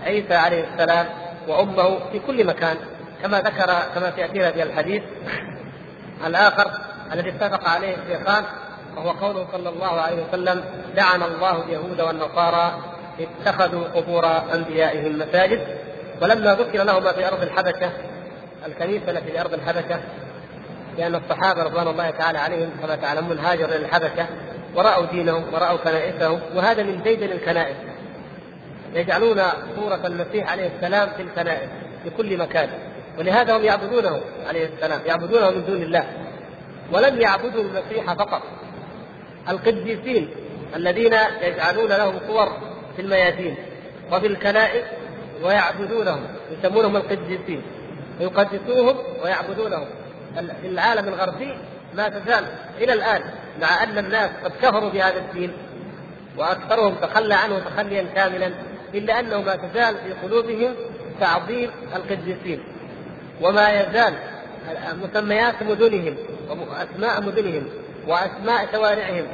عيسى عليه السلام وامه في كل مكان كما ذكر كما سياتينا في الحديث الآخر الذي اتفق عليه الشيخان وهو قوله صلى الله عليه وسلم لعن الله اليهود والنصارى اتخذوا قبور أنبيائهم مساجد ولما ذكر لهما في أرض الحبشة الكنيسة التي في أرض الحبشة لأن الصحابة رضوان الله تعالى عليهم كما تعلمون هاجروا إلى الحبشة ورأوا دينهم ورأوا كنائسهم وهذا من ديدن الكنائس يجعلون صورة المسيح عليه السلام في الكنائس في كل مكان. ولهذا هم يعبدونه عليه السلام يعبدونه من دون الله. ولم يعبدوا المسيح فقط. القديسين الذين يجعلون لهم صور في الميادين وفي الكنائس ويعبدونهم يسمونهم القديسين. ويقدسوهم ويعبدونهم. في العالم الغربي ما تزال إلى الآن مع أن الناس قد كفروا بهذا الدين وأكثرهم تخلى عنه تخليا كاملا. إلا أنه ما تزال في قلوبهم تعظيم القديسين وما يزال مسميات مدنهم وأسماء مدنهم وأسماء شوارعهم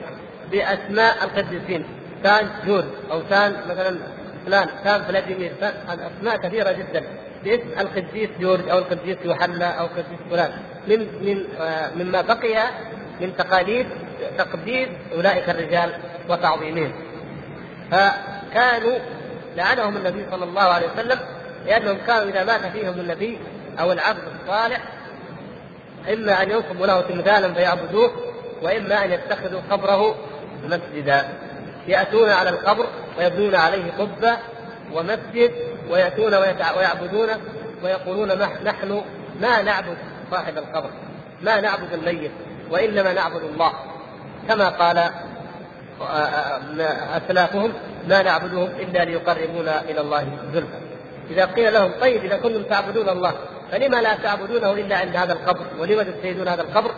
بأسماء القديسين. كان جورج أو كان مثلا فلان كان فلاديمير أسماء كثيرة جدا باسم القديس جورج أو القديس يوحنا أو القديس فلان. من من مما بقي من تقاليد تقديس أولئك الرجال وتعظيمهم. فكانوا لعنهم النبي صلى الله عليه وسلم لأنهم كانوا إذا مات فيهم النبي أو العبد الصالح إما أن ينصبوا له تمثالا فيعبدوه وإما أن يتخذوا قبره مسجدا. يأتون على القبر ويبنون عليه قبه ومسجد ويأتون ويعبدونه ويقولون نحن ما نعبد صاحب القبر ما نعبد الميت وإنما نعبد الله. كما قال أسلافهم ما نعبدهم إلا ليقربونا إلى الله زلفى. إذا قيل لهم طيب إذا كنتم تعبدون الله فلما لا تعبدونه إلا عند هذا القبر؟ ولم تتخذون هذا القبر؟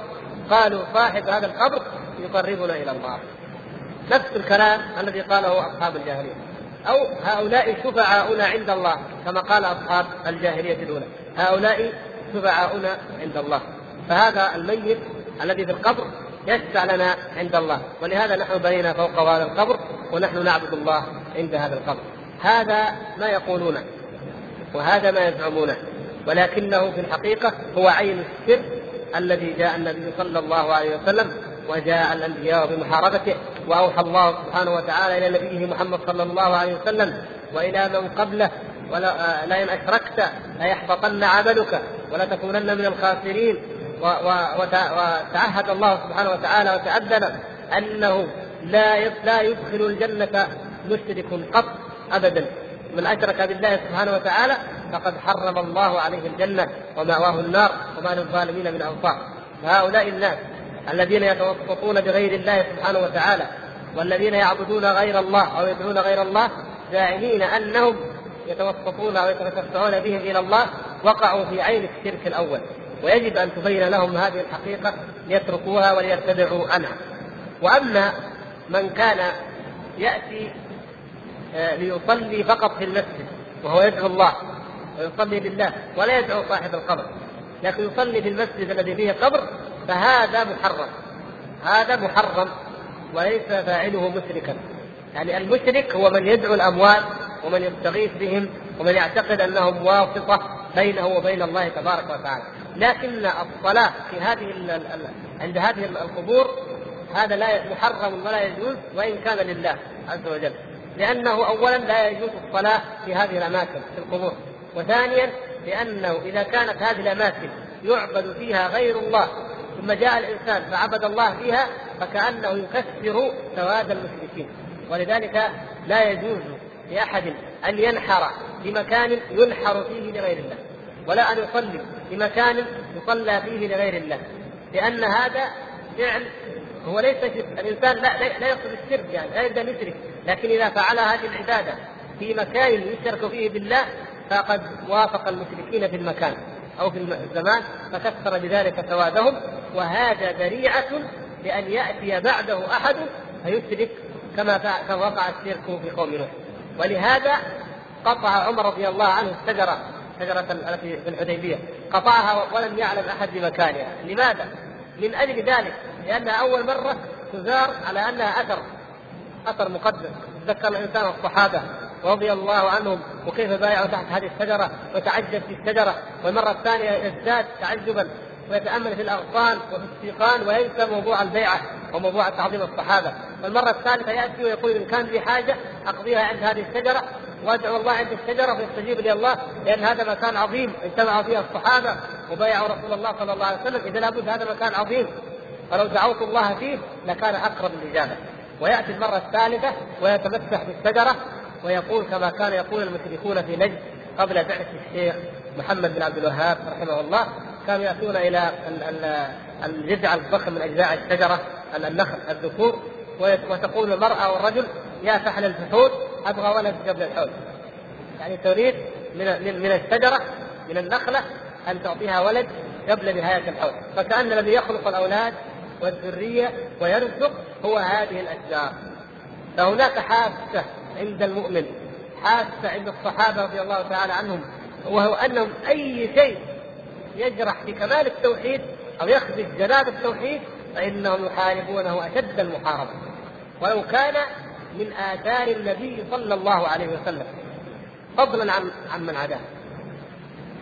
قالوا صاحب هذا القبر يقربنا إلى الله. نفس الكلام الذي قاله أصحاب الجاهلية. أو هؤلاء شفعاؤنا عند الله كما قال أصحاب الجاهلية الأولى. هؤلاء شفعاؤنا عند الله. فهذا الميت الذي في القبر يشفع لنا عند الله. ولهذا نحن بنينا فوق هذا القبر ونحن نعبد الله عند هذا القبر. هذا ما يقولونه وهذا ما يزعمونه ولكنه في الحقيقة هو عين السر الذي جاء النبي صلى الله عليه وسلم وجاء الأنبياء بمحاربته وأوحى الله سبحانه وتعالى إلى نبيه محمد صلى الله عليه وسلم وإلى من قبله. ولا لئن أشركت ليحبطن عملك ولا تكونن من الخاسرين. وتعهد الله سبحانه وتعالى وتأذن أنه لا لا يدخل الجنة مشرك قط ابدا. من أشرك بالله سبحانه وتعالى فقد حرم الله عليه الجنة ومأواه النار وما للظالمين من أنصار. فهؤلاء الناس الذين يتوسطون بغير الله سبحانه وتعالى والذين يعبدون غير الله أو يدعون غير الله زاعمين أنهم يتوسطون أو يتشفعون بهم إلى الله وقعوا في عين الشرك الأول. ويجب أن تبين لهم هذه الحقيقة ليتركوها وليرتدعوا عنها وأما من كان يأتي آه، ليصلي فقط في المسجد وهو يدعو الله ويصلي لله ولا يدعو صاحب القبر لكن يصلي في المسجد الذي فيه قبر فهذا محرم. هذا محرم وليس فاعله مشركا. يعني المشرك هو من يدعو الاموات ومن يستغيث بهم ومن يعتقد أنهم واسطة بينه وبين الله تبارك وتعالى. لكن الصلاة في هذه عند هذه القبور هذا لا محرم ولا يجوز وإن كان لله عز وجل. لأنه اولا لا يجوز الصلاة في هذه الأماكن في القبور. وثانيا لأنه إذا كانت هذه الأماكن يعبد فيها غير الله ثم جاء الإنسان فعبد الله فيها فكأنه يكسر سواد المشركين. ولذلك لا يجوز لأحد أن ينحر في مكان ينحر فيه لغير الله ولا أن يصلي. في مكان يصلى فيه لغير الله. لأن هذا فعل هو ليس شرك الإنسان لا لا يقصد الشرك يعني لا يبدا يشرك. لكن إذا فعل هذه العبادة في مكان يشرك فيه بالله فقد وافق المشركين في المكان أو في الزمان فكسر بذلك سوادهم وهذا ذريعة لأن يأتي بعده أحد فيشرك كما وقع الشرك في قوم نوح. ولهذا قطع عمر رضي الله عنه الشجرة شجره التي في الحديبية. قطعها ولم يعلم أحد بمكانها. لماذا؟ من أجل ذلك لأنها أول مرة تزار على أنها أثر أثر مقدس. ذكر الإنسان الصحابة رضي الله عنهم وكيف بايعوا تحت هذه الشجرة وتعجب في الشجرة والمرة الثانية يزداد تعجبا ويتأمل في الأغصان وفي السيقان وينسى موضوع البيعة وموضوع تعظيم الصحابة. والمرة الثالثة يأتي ويقول إن كان لي حاجة أقضيها عند هذه الشجرة وادعو الله عند الشجره فيستجيب لي الله لأن هذا مكان عظيم اجتمع فيه الصحابة وبايعوا رسول الله صلى الله عليه وسلم إذا لابد هذا مكان عظيم. فلو دعوت الله فيه لكان أقرب الاجابه ويأتي المرة الثالثة ويتمسح بالشجرة ويقول كما كان يقول المشركون في نجد قبل بعثه الشيخ محمد بن عبد الوهاب رحمه الله كانوا يأتون إلى الجذع الضخم من أجزاء الشجرة النخل الذكور وتقول المرأة والرجل يا فحل الفحول أبغى ولد قبل الحول يعني تريد من من الشجرة من النخلة أن تعطيها ولد قبل نهاية الحول فكأن الذي يخلق الأولاد والذرية ويرزق هو هذه الأشجار. فهناك حاسة عند المؤمن. حاسة عند الصحابة رضي الله تعالى عنهم. وهو أنهم أي شيء يجرح في كمال التوحيد أو يخدش جناب التوحيد فإنهم يحاربونه أشد المحاربة. ولو كان من آثار النبي صلى الله عليه وسلم. فضلا عن عن من عداه.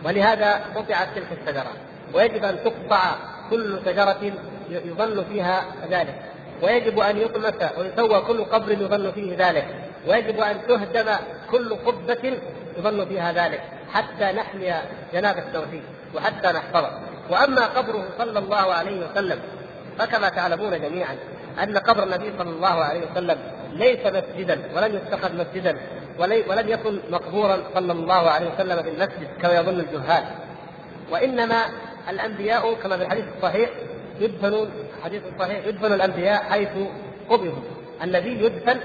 ولهذا قطعت تلك الشجره ويجب أن تقطع كل شجرة يظن فيها ذلك. ويجب أن يطمس ويسوى كل قبر يظن فيه ذلك. ويجب أن تهدم كل قبة يظن فيها ذلك. حتى نحمي جناب التوحيد وحتى نحفظه. وأما قبره صلى الله عليه وسلم فكما تعلمون جميعا أن قبر النبي صلى الله عليه وسلم ليس مسجدا ولم يتخذ مسجدا ولم يكن مقبورا صلى الله عليه وسلم في المسجد كما يظن الجهال. وإنما الأنبياء كما في الحديث الصحيح يدفنون حديث صحيح يدفن الأنبياء حيث قبضوا. النبي يدفن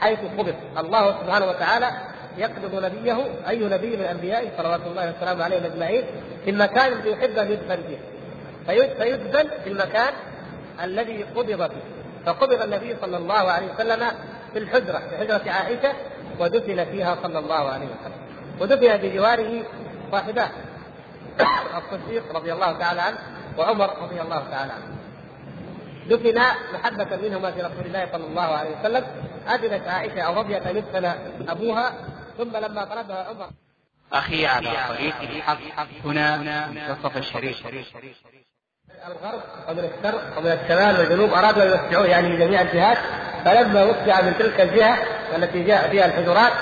حيث قبض. الله سبحانه وتعالى يقبض نبيه أي نبي من انبيائه صلوات الله وسلامه عليهم أجمعين في المكان الذي يحب أن يدفن فيه فيدفن في المكان الذي قبض فيه فقبض النبي صلى الله عليه وسلم في الحجرة في حجرة عائشة ودفن فيها صلى الله عليه وسلم. ودفن بجواره صاحباه الصديق رضي الله تعالى عنه وعمر رضي الله تعالى عنه. دفن محبة منهما في رسول الله صلى الله عليه وسلم. أذنت عائشة أو رضيت أن يدفن أبوها ثم لما طلبها عمر. أخي على طريق الحق هنا منتصف الشريف. الغرب ومن الشرق ومن الشمال والجنوب أرادوا أن يوسعوه يعني من جميع الجهات فلما وسع من تلك الجهة التي جاء فيها الحجرات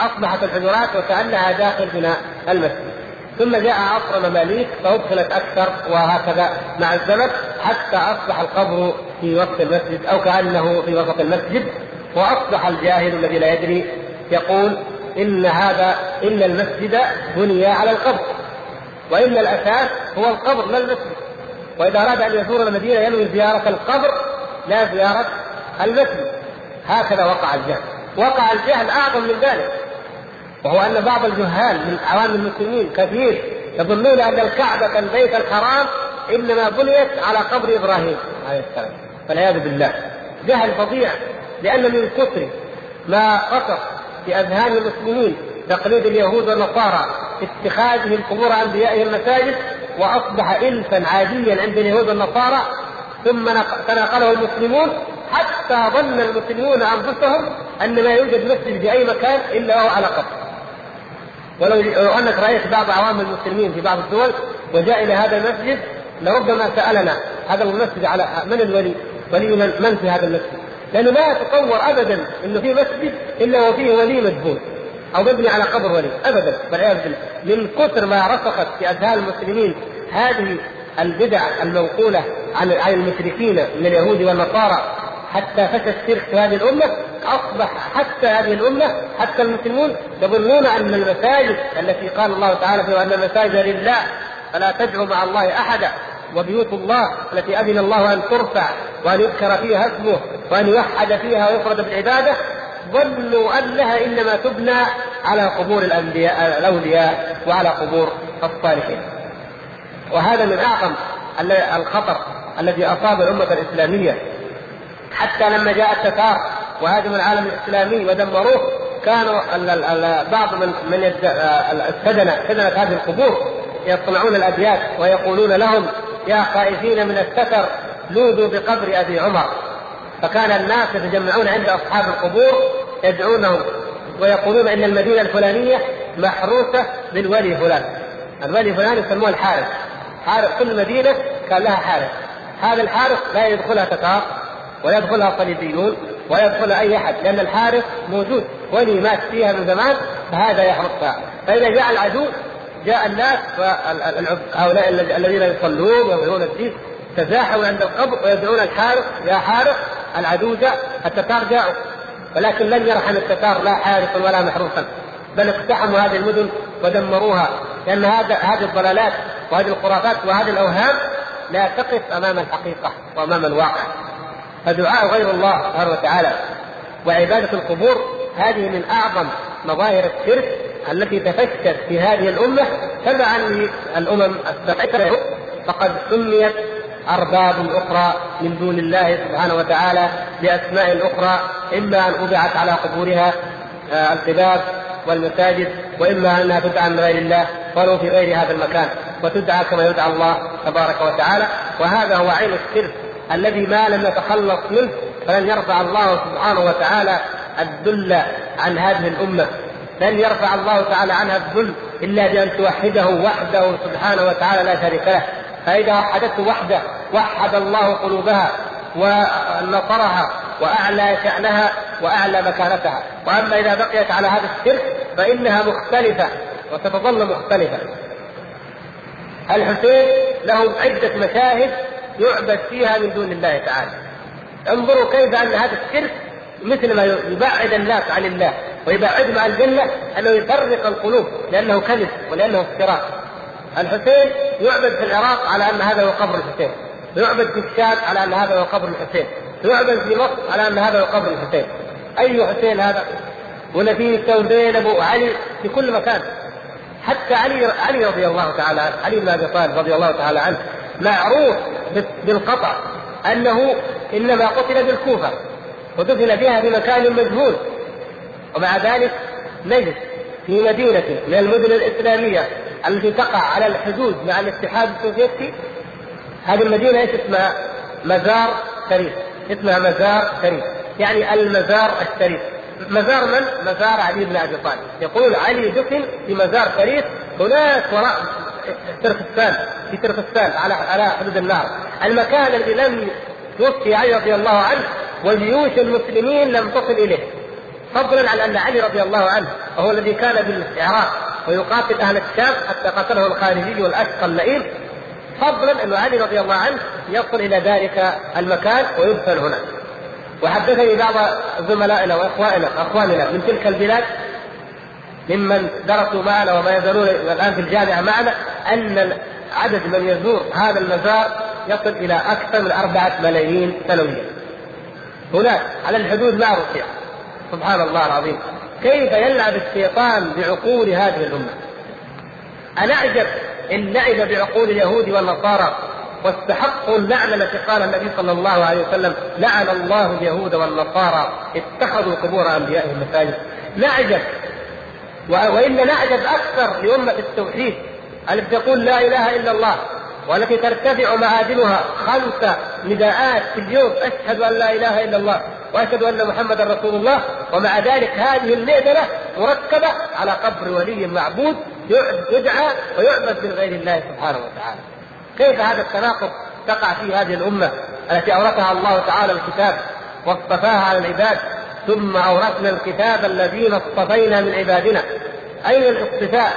أصبحت الحجرات وكأنها داخل بناء المسجد. ثم جاء عصر مماليك فأدخلت أكثر وهكذا مع الزمن حتى أصبح القبر في وسط المسجد أو كأنه في وسط المسجد. وأصبح الجاهل الذي لا يدري يقول إن هذا إن المسجد بني على القبر. وإن الأساس هو القبر لا المسجد. وإذا أراد أن يزور المدينة ينوي زيارة القبر لا زيارة المسجد هكذا وقع الجهل. وقع الجهل أعظم من ذلك. وهو أن بعض الجهال من عوام المسلمين كثير يظنون أن الكعبة البيت الحرام إنما بنيت على قبر إبراهيم عليه السلام. والعياذ بالله. جهل فظيع لأن من كثر ما قصر في أذهان المسلمين تقليد اليهود والنصارى في اتخاذهم قبور أنبيائهم مساجد وأصبح إلفا عاديا عند اليهود والنصارى ثم تناقله المسلمون حتى ظن المسلمون أنفسهم أن ما يوجد مسجد في أي مكان إلا وهو على قبر ولو انك رايت بعض عوام المسلمين في بعض الدول وجاء إلى هذا المسجد لربما سألنا هذا المسجد على من الولي؟ ولي من, من في هذا المسجد؟ لأنه لا يتصور ابدا إنه في مسجد إلا وفيه ولي مدفون أو مبني على قبر ولي. ابدا. والعياذ بالله. من كثر ما رسخت في أذهان المسلمين هذه البدع المنقولة عن عن المشركين من اليهود والنصارى حتى فشى الشرك في هذه الأمة أصبح حتى هذه الأمة حتى المسلمون يظنون أن المساجد التي قال الله تعالى فيها ان المساجد لله فلا تدعوا مع الله أحدا وبيوت الله التي أذن الله أن ترفع وأن يذكر فيها اسمه وأن يوحد فيها ويفرد بالعبادة ظنوا أنها إنما تبنى على قبور الأنبياء الأولياء وعلى قبور الصالحين. وهذا من أعظم الخطر الذي أصاب الأمة الإسلامية حتى لما جاء التتار وهاجموا العالم الإسلامي ودمروه كانوا بعض من من السدنه سدنه هذه القبور يصنعون الأبيات ويقولون لهم يا خائفين من الستر لوذوا بقبر أبي عمر فكان الناس يتجمعون عند أصحاب القبور يدعونهم ويقولون إن المدينة الفلانية محروسة بالولي فلان. الولي فلان يسموه الحارس حارس كل مدينة كان لها حارس هذا الحارس لا يدخلها تتار ولا يدخلها صليبيون ولا يدخلها أي أحد لأن الحارس موجود ولي مات فيها من زمان فهذا يحرسها فإذا جاء العدو جاء الناس هؤلاء الذين يصلون ويؤمنون الدين تزاحموا عند القبر ويدعون الحارس يا حارس العدو جاء التتار جاءوا ولكن لن يرحم التتار لا حارسا ولا محروسا بل اقتحموا هذه المدن ودمروها لأن هذا هذه الضلالات وهذه الخرافات وهذه الأوهام لا تقف أمام الحقيقة وأمام الواقع. فدعاء غير الله سبحانه وتعالى وعبادة القبور هذه من أعظم مظاهر الشرك التي تفشت في هذه الأمة تبعا للامم السابقه فقد سميت أرباب أخرى من دون الله سبحانه وتعالى باسماء أخرى إما أن وضعت على قبورها آه، القباب والمساجد وإما انها تدعى من غير الله ولو في غير هذا المكان وتدعى كما يدعى الله تبارك وتعالى وهذا هو عين الشرك الذي ما لم نتخلص منه فلن يرفع الله سبحانه وتعالى الذل عن هذه الأمة لن يرفع الله تعالى عنها الذل إلا بأن توحده وحده سبحانه وتعالى لا شريك له. فإذا وحدته وحده وحد الله قلوبها ونصرها وأعلى شأنها وأعلى مكانتها. وأما إذا بقيت على هذا الشرك فإنها مختلفة وستظل مختلفة. الحسين له عدة مشاهد يعبد فيها من دون الله تعالى. انظروا كيف أن هذا الشرك مثل ما يبعد الناس عن الله ويبعدهم عن الجنة أنه يفرق القلوب لأنه كذب ولأنه افتراء الحسين يعبد في العراق على أن هذا هو قبر الحسين. ويعبد في الشام على أن هذا هو قبر الحسين. ويعبد في مصر على أن هذا هو قبر الحسين. أي حسين هذا؟ ولا في زينب وعلي في كل مكان. حتى علي علي رضي الله تعالى عنه علي بن أبي طالب رضي الله تعالى عنه معروف بالقطع أنه إنما قتل بالكوفة ودفن بها في مكان مجهول. ومع ذلك نجد في مدينة من المدن الإسلامية التي تقع على الحدود مع الاتحاد السوفيتي هذه المدينة إيش اسمها؟ مزار شريف. اسمها مزار شريف. يعني المزار الشريف. مزار من؟ مزار علي بن أبي طالب. يقول علي دفن في مزار شريف هناك وراء تركستان في تركستان على على حدود النهر. المكان الذي لم توفي علي رضي الله عنه وجيوش المسلمين لم تصل إليه. فضلا عن أن علي رضي الله عنه وهو الذي كان بالعراق ويقاتل أهل الشام حتى قتله الخارجي والأشقى اللئيم فضلا أن علي رضي الله عنه يصل إلى ذلك المكان ويدفن هنا وحدثني بعض زملائنا واخواننا أخواننا من تلك البلاد ممن درسوا معنا وما يزالون الآن في الجامعة معنا أن عدد من يزور هذا المزار يصل إلى أكثر من أربعة ملايين سنويا. هناك على الحدود مع روسيا. سبحان الله العظيم. كيف يلعب الشيطان بعقول هذه الأمة. أنا أعجب إن لعب بعقول اليهود والنصارى واستحقوا اللعنه التي قال النبي صلى الله عليه وسلم لعن الله اليهود والنصارى اتخذوا قبور أنبيائهم مساجد. نعجب. والا نعجب أكثر لأمة التوحيد التي تقول لا إله إلا الله. والتي ترتفع معادنها خمس نداءات في اليوم أشهد أن لا إله إلا الله وأشهد أن محمدا رسول الله ومع ذلك هذه المئذنه مركبة على قبر ولي معبود يدعى ويعبد من غير الله سبحانه وتعالى. كيف هذا التناقض تقع في هذه الأمة التي أورثها الله تعالى الكتاب واصطفاها على العباد ثم أورثنا الكتاب الذين اصطفينا من عبادنا. أين الاصطفاء؟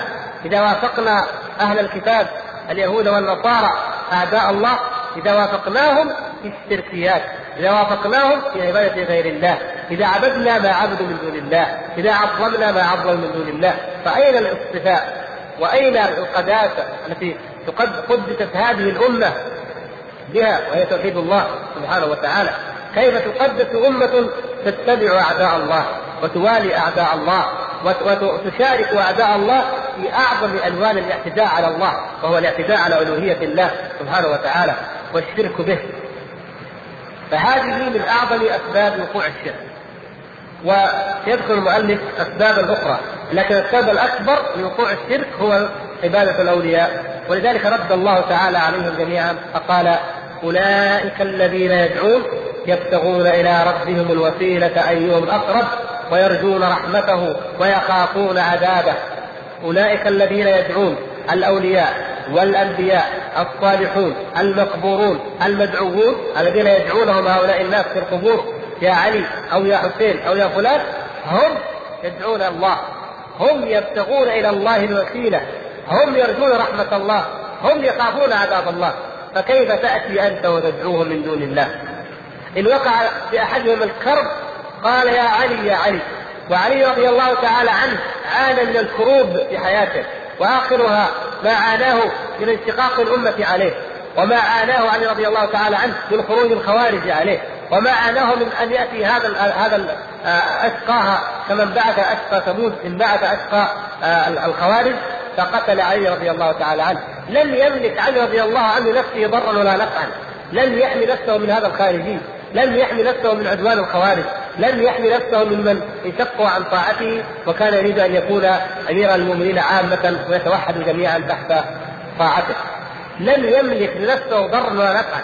إذا وافقنا أهل الكتاب اليهود والنصارى اعداء الله إذا وافقناهم في الشركيات إذا وافقناهم في عبادة غير الله إذا عبدنا ما عبدوا من دون الله إذا عظمنا ما عظموا من دون الله فأين الاصطفاء؟ وأين القداسه التي قدست هذه الأمة بها؟ وهي توحيد الله سبحانه وتعالى. كيف تقدس أمة تتبع أعداء الله وتوالي أعداء الله وتشارك أعداء الله في اعظم الوان الاعتداء على الله وهو الاعتداء على ألوهية الله سبحانه وتعالى والشرك به. فهذه من أعظم أسباب وقوع الشرك. ويذكر المؤلف اسبابا أخرى لكن السبب الأكبر لوقوع الشرك هو عبادة الأولياء. ولذلك رد الله تعالى عليهم جميعا فقال أولئك الذين يدعون يبتغون إلى ربهم الوسيلة أيهم اقرب ويرجون رحمته ويخافون عذابه. أولئك الذين يدعون الأولياء والأنبياء الصالحون المقبورون المدعوون الذين يدعونهم هؤلاء الناس في القبور يا علي أو يا حسين أو يا فلان هم يدعون الله هم يبتغون إلى الله الوسيلة هم يرجون رحمة الله هم يخافون عذاب الله فكيف تأتي أنت وتدعوهم من دون الله؟ إن وقع باحدهم الكرب قال يا علي يا علي وعلي رضي الله تعالى عنه عانى من الكروب في حياته وآخرها ما عاناه من انشقاق الأمة عليه وما عاناه علي رضي الله تعالى عنه من خروج الخوارج عليه وما عاناه من أن يأتي هذا هذا اشقاها كمن بعث اشقى ثمود إن بعث اشقى الخوارج فقتل علي رضي الله تعالى عنه. لم يملك علي رضي الله عنه نفسه ضرا ولا نفعا لم يحمي نفسه من هذا الخارجي. لم يحمي نفسه من عدوان الخوارج لم يحمي نفسه ممن انشقوا عن طاعته وكان يريد أن يكون أمير المؤمنين عامة ويتوحد جميعا تحت طاعته. لم يملك لنفسه ضرا ولا نفعا.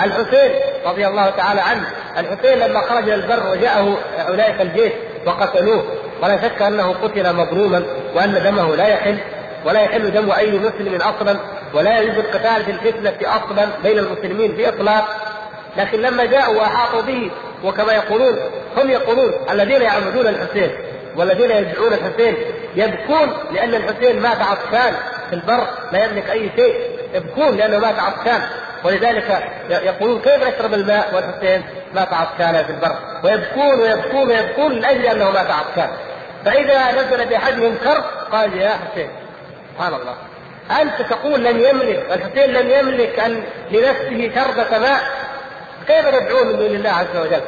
الحسين رضي الله تعالى عنه الحسين لما خرج إلى البر وجاءه أولئك الجيش وقتلوه ولا شك أنه قتل مظلوما وأن دمه لا يحل ولا يحل دم أي مسلم أصلا ولا يجوز القتال في الفتنة أصلا بين المسلمين في إطلاق. لكن لما جاءوا وأحاطوا به وكما يقولون هم يقولون الذين يعبدون الحسين والذين يدعون الحسين يبكون لأن الحسين مات عطشان في البر لا يملك أي شيء يبكون لأنه مات عطشان. ولذلك يقولون كيف نشرب الماء والحسين مات عطشان في البر؟ ويبكون ويبكون ويبكون لأجل أنه مات عطشان. فإذا نزل باحدهم كرب قال يا حسين سبحان الله. أنت تقول لم يملك الحسين لم يملك أن لنفسه شربة ماء كيف ندعوه من دون الله عز وجل؟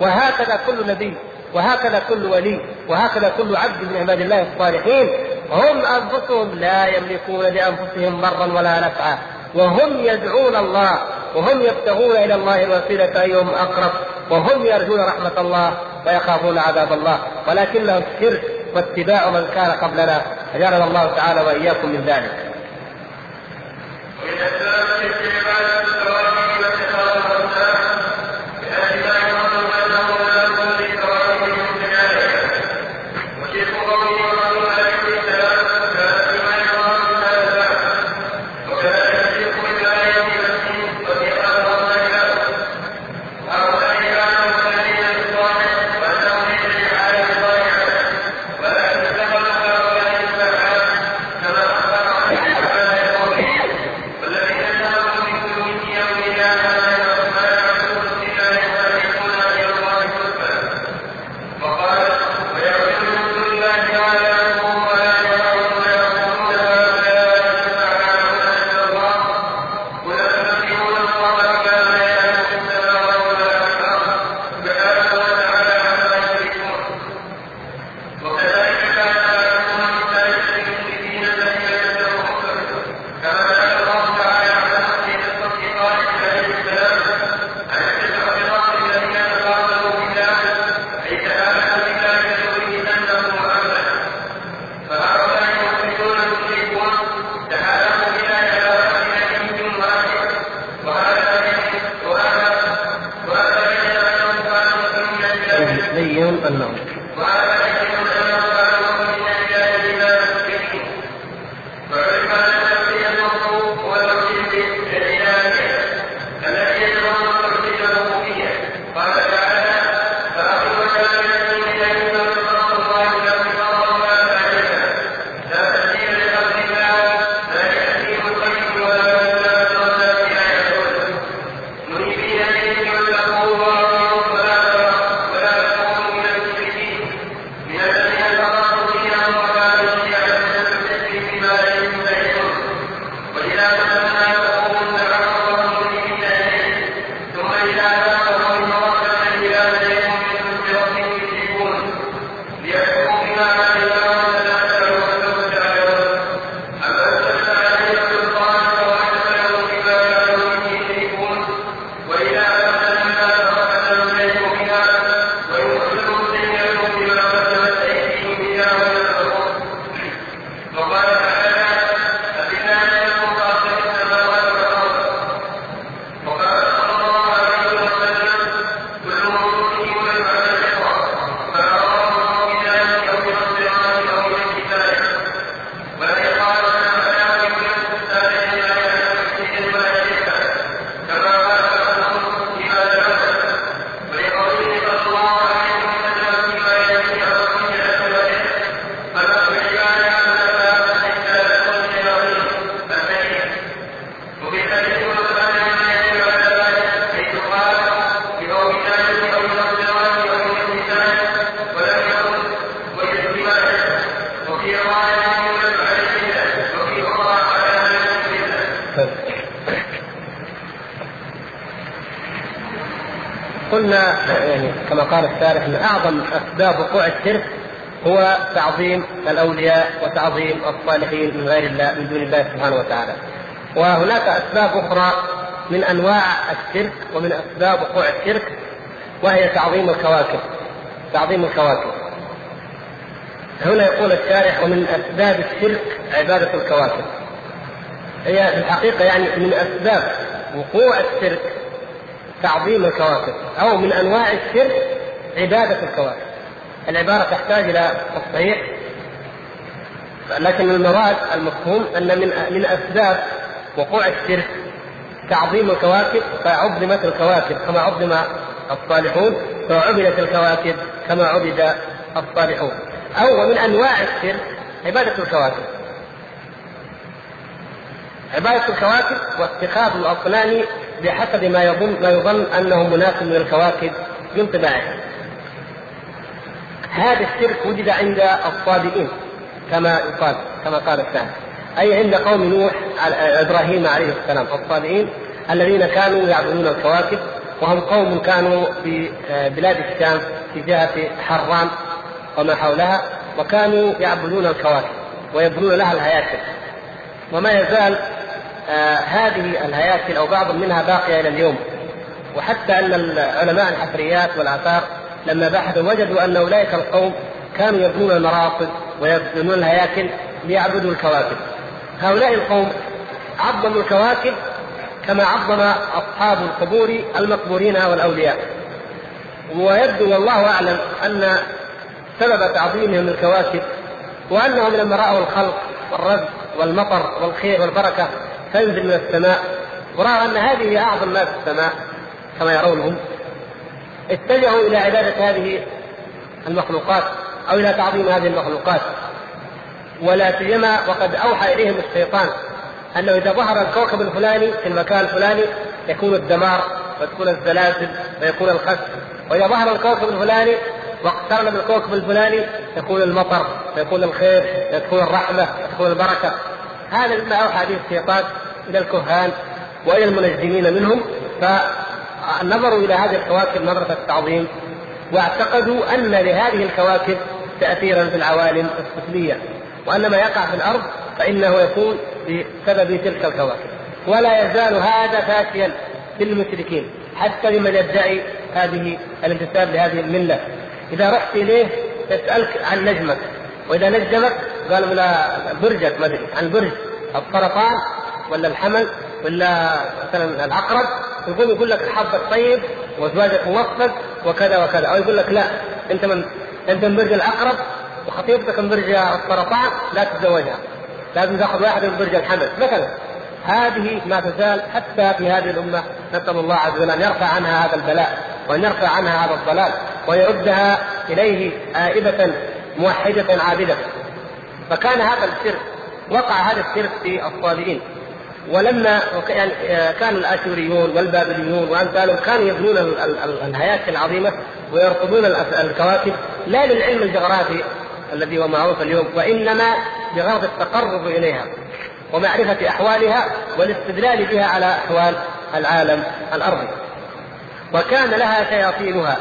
وهكذا كل نبي وهكذا كل ولي وهكذا كل عبد من عباد الله الصالحين. هم أنفسهم لا يملكون لأنفسهم ضرا ولا نفعا. وهم يدعون الله وهم يبتغون إلى الله الوسيلة أيهم أقرب. وهم يرجون رحمة الله ويخافون عذاب الله. ولكنهم الشرك واتباع من كان قبلنا. أجارنا الله تعالى وإياكم من ذلك. أعظم أسباب وقوع الشرك هو تعظيم الأولياء وتعظيم الصالحين من غير الله من دون الله سبحانه وتعالى. وهناك أسباب أخرى من أنواع الشرك ومن أسباب وقوع الشرك وهي تعظيم الكواكب. تعظيم الكواكب. هنا يقول الشارح ومن أسباب الشرك عبادة الكواكب. هي في الحقيقة يعني من أسباب وقوع الشرك تعظيم الكواكب أو من أنواع الشرك عبادة الكواكب العبارة تحتاج إلى تصحيح لكن المراد المفهوم أن من من أسباب وقوع الشرك تعظيم الكواكب فعظمت الكواكب كما عظم الصالحون فعبدت الكواكب كما عبد الصالحون. أو ومن أنواع الشرك عبادة الكواكب. عبادة الكواكب واتخاذ الأصنام بحسب ما يظن ما يظن أنه مناسب من بانطباعها هذا الشرك وجد عند الصابئين كما يقال كما قال الشاعر. أي عند قوم نوح إبراهيم عليه السلام الصابئين الذين كانوا يعبدون الكواكب وهم قوم كانوا في آه، بلاد الشام في جهة حران وما حولها وكانوا يعبدون الكواكب ويبنون لها الهياكل. وما يزال آه هذه الهياكل أو بعض منها باقية إلى اليوم. وحتى أن علماء الحفريات والآثار لما بحثوا وجدوا أن أولئك القوم كانوا يبنون المراصد ويبنون الهياكل ليعبدوا الكواكب. هؤلاء القوم عظموا الكواكب كما عظم أصحاب القبور المقبورين والأولياء. ويبدو والله أعلم أن سبب تعظيمهم الكواكب وأنهم لما رأوا الخلق والرزق والمطر والخير والبركة تنزل من السماء ورأوا أن هذه أعظم ما في السماء كما يرونهم. اتجهوا إلى عبادة هذه المخلوقات أو إلى تعظيم هذه المخلوقات. ولا سيما وقد أوحى إليهم الشيطان أنه إذا ظهر الكوكب الفلاني في المكان الفلاني يكون الدمار وتكون الزلازل ويكون الخسف وإذا ظهر الكوكب الفلاني واقترن بالكوكب الفلاني يكون المطر يكون الخير يكون الرحمة يكون البركة. هذا مما أوحى به الشيطان إلى الكهان وإلى المنجمين منهم. فنظروا إلى هذه الكواكب نظرة التعظيم واعتقدوا أن لهذه الكواكب تاثيرا في العوالم السفليه وأن ما يقع في الأرض فإنه يكون بسبب تلك الكواكب. ولا يزال هذا فاشيا للمشركين حتى لمن يدعي هذه الانتساب لهذه الملة. إذا رحت إليه يسالك عن نجمك وإذا نجمك قال لا برجك أدري عن برج السرطان ولا الحمل ولا مثلا العقرب يقول يقول لك الحظ الطيب وزواجك موفق وكذا وكذا أو يقول لك لا أنت من أنت من برج العقرب وخطيبتك من برج السرطان لا تتزوجها لازم تأخذ واحد من برج الحمل. مثلا هذه ما تزال حتى في هذه الأمة نسأل الله عز وجل أن يرفع عنها هذا البلاء وأن يرفع عنها هذا الضلال ويردها إليه آئبة موحدة عابدة. فكان هذا الشرك وقع هذا الشرك في الصالحين ولما يعني كان الاشوريون والبابليون وأمثالهم كانوا يبنون الهياكل العظيمة ويرصدون الكواكب لا للعلم الجغرافي الذي هو معروف اليوم وإنما بغرض التقرب إليها ومعرفة أحوالها والاستدلال بها على أحوال العالم الأرضي. وكان لها شياطينها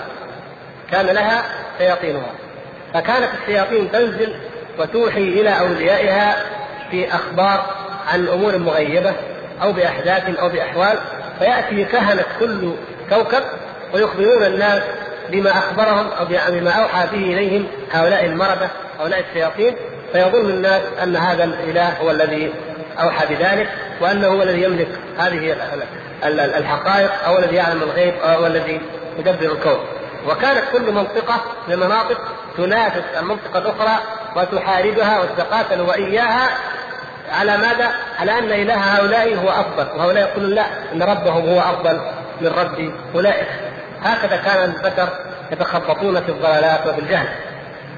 كان لها شياطينها. فكانت الشياطين تنزل وتوحي إلى أوليائها في أخبار عن أمور مغيبة أو بأحداث أو بأحوال فيأتي كهنة كل كوكب ويخبرون الناس بما أخبرهم أو بما أوحى به إليهم هؤلاء المرده هؤلاء الشياطين. فيظن الناس أن هذا الإله هو الذي أوحى بذلك وأنه هو الذي يملك هذه الحقائق أو الذي يعلم الغيب أو الذي يدبر الكون. وكانت كل منطقة من المناطق تنافس المنطقة الأخرى وتحاربها وتتقاتل وإياها على ماذا؟ على أن إله هؤلاء هو أفضل وهؤلاء يقولون لا إن ربهم هو أفضل من رب أولئك. هكذا كان البشر يتخبطون في الضلالات وفي الجهل.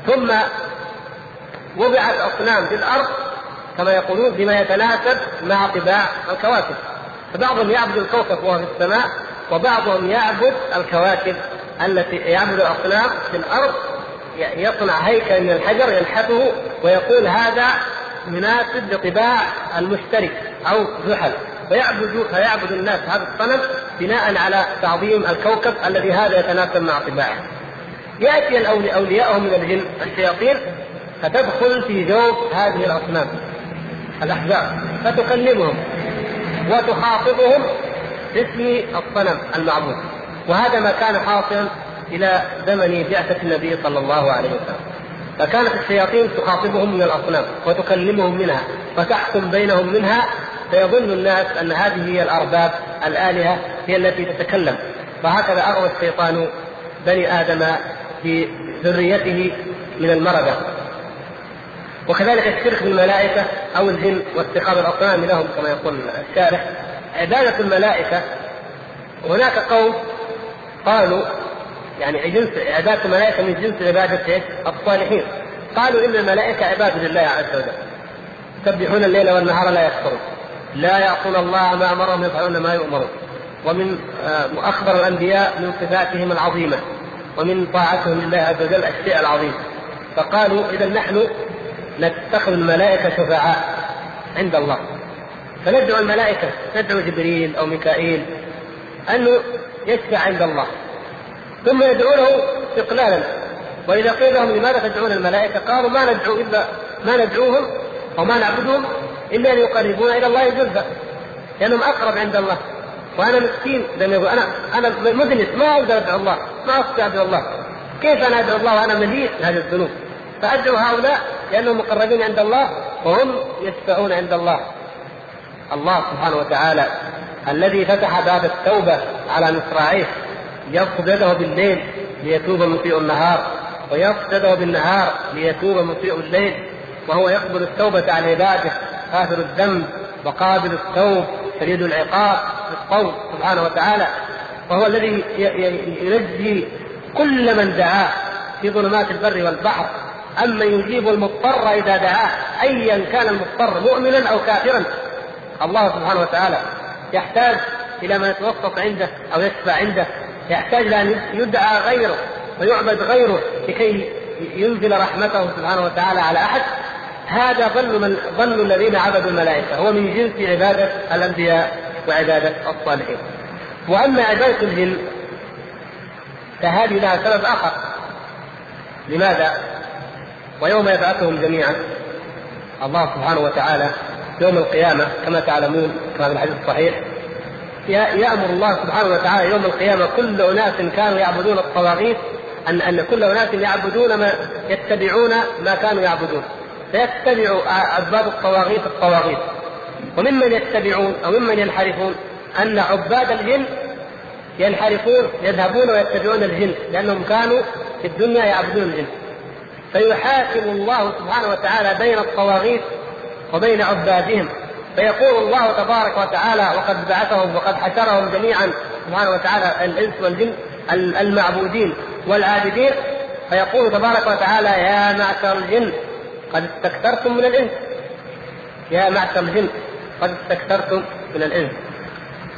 ثم وضعت اصنام في الأرض كما يقولون بما يتناسب مع طباع الكواكب. فبعضهم يعبد الكوكب وهو في السماء وبعضهم يعبد الكواكب التي يعبد الأصنام في الأرض يصنع هيكل من الحجر ينحته ويقول هذا مناسب لطباع المشترك أو زحل فيعبد فيعبد الناس هذا الصنم بناء على تعظيم الكوكب الذي هذا يتناسب مع طباعه. يأتي اولياءهم من الجن الشياطين فتدخل في جوف هذه الأصنام الاحزاب فتكلمهم وتخاطبهم باسم الصنم المعبود وهذا ما كان حاصلا إلى زمن بعثة النبي صلى الله عليه وسلم فكانت الشياطين تخاطبهم من الأصنام وتكلمهم منها وتحكم بينهم منها فيظن الناس أن هذه هي الأرباب الآلهة هي التي تتكلم. فهكذا أغوى الشيطان بني آدم في ذريته من المرضى وكذلك الشرك بالملائكة أو الجن واتخاذ الأصنام لهم كما يقول الشارح. عبادة الملائكة هناك قوم قالوا يعني جنس عبادة الملائكة من جنس عبادة الصالحين. قالوا إن الملائكة عباد لله عز وجل. يسبحون الليل والنهار لا يكفرون لا يعصون الله ما أمرهم يفعلون ما يؤمرون. ومن آه، اخبر الأنبياء من صفاتهم العظيمة. ومن طاعتهم لله عز وجل الشيء العظيم. فقالوا إذا نحن نتخذ الملائكة شفعاء عند الله. فندعو الملائكة ندعو جبريل أو ميكائيل انه يشفع عند الله. ثم يدعونه استقلالا وإذا قيل لهم لماذا تدعون الملائكة؟ قالوا ما ندعو الا ما ندعوهم أو ما نعبدهم إلا ليقربونا إلى الله زلفى. لأنهم أقرب عند الله. وأنا مسكين يقول أنا أنا مذنب ما أقدر أدعو الله. ما استطيع أدعو الله. كيف أنا أدعو الله وأنا مليء؟ هذه الذنوب. فأدعو هؤلاء لأنهم مقربين عند الله وهم يشفعون عند الله. الله سبحانه وتعالى الذي فتح باب التوبة على مصراعيه. يده بالليل ليتوب مسيء النهار ويبسط يده بالنهار ليتوب مسيء الليل وهو يقبل التوبة عن عباده غافر الذنب وقابل التوب شديد العقاب الصوم سبحانه وتعالى وهو الذي ينجي كل من دعاه في ظلمات البر والبحر. أما يجيب المضطر إذا دعاه ايا كان المضطر مؤمنا أو كافرا. الله سبحانه وتعالى يحتاج إلى من يتوسط عنده أو يشفع عنده. يحتاج أن يدعى غيره ويعبد غيره لكي ينزل رحمته سبحانه وتعالى على أحد. هذا ظن من ظن الذين عبدوا الملائكة هو من جنس عبادة الأنبياء وعبادة الصالحين. وأما عبادة الجن فهذه لها سبب آخر. لماذا؟ ويوم يبعثهم جميعا الله سبحانه وتعالى يوم القيامة كما تعلمون كما في الحديث الصحيح يأمر الله سبحانه وتعالى يوم القيامة كل أناس كانوا يعبدون الطواغيت أن أن كل أناس يعبدون ما يتبعون ما كانوا يعبدون. فيتبع عباد الطواغيت الطواغيت. وممن يتبعون أو ممن ينحرفون أن عباد الجن ينحرفون يذهبون ويتبعون الجن لأنهم كانوا في الدنيا يعبدون الجن فيحاكم الله سبحانه وتعالى بين الطواغيت وبين عبادهم. فيقول الله تبارك وتعالى وقد بعثهم وقد حشرهم جميعا سبحانه وتعالى الإنس والجن المعبودين والعابدين. فيقول تبارك وتعالى يا معشر الجن قد استكثرتم من الإنس. يا معشر الجن قد استكثرتم من الإنس.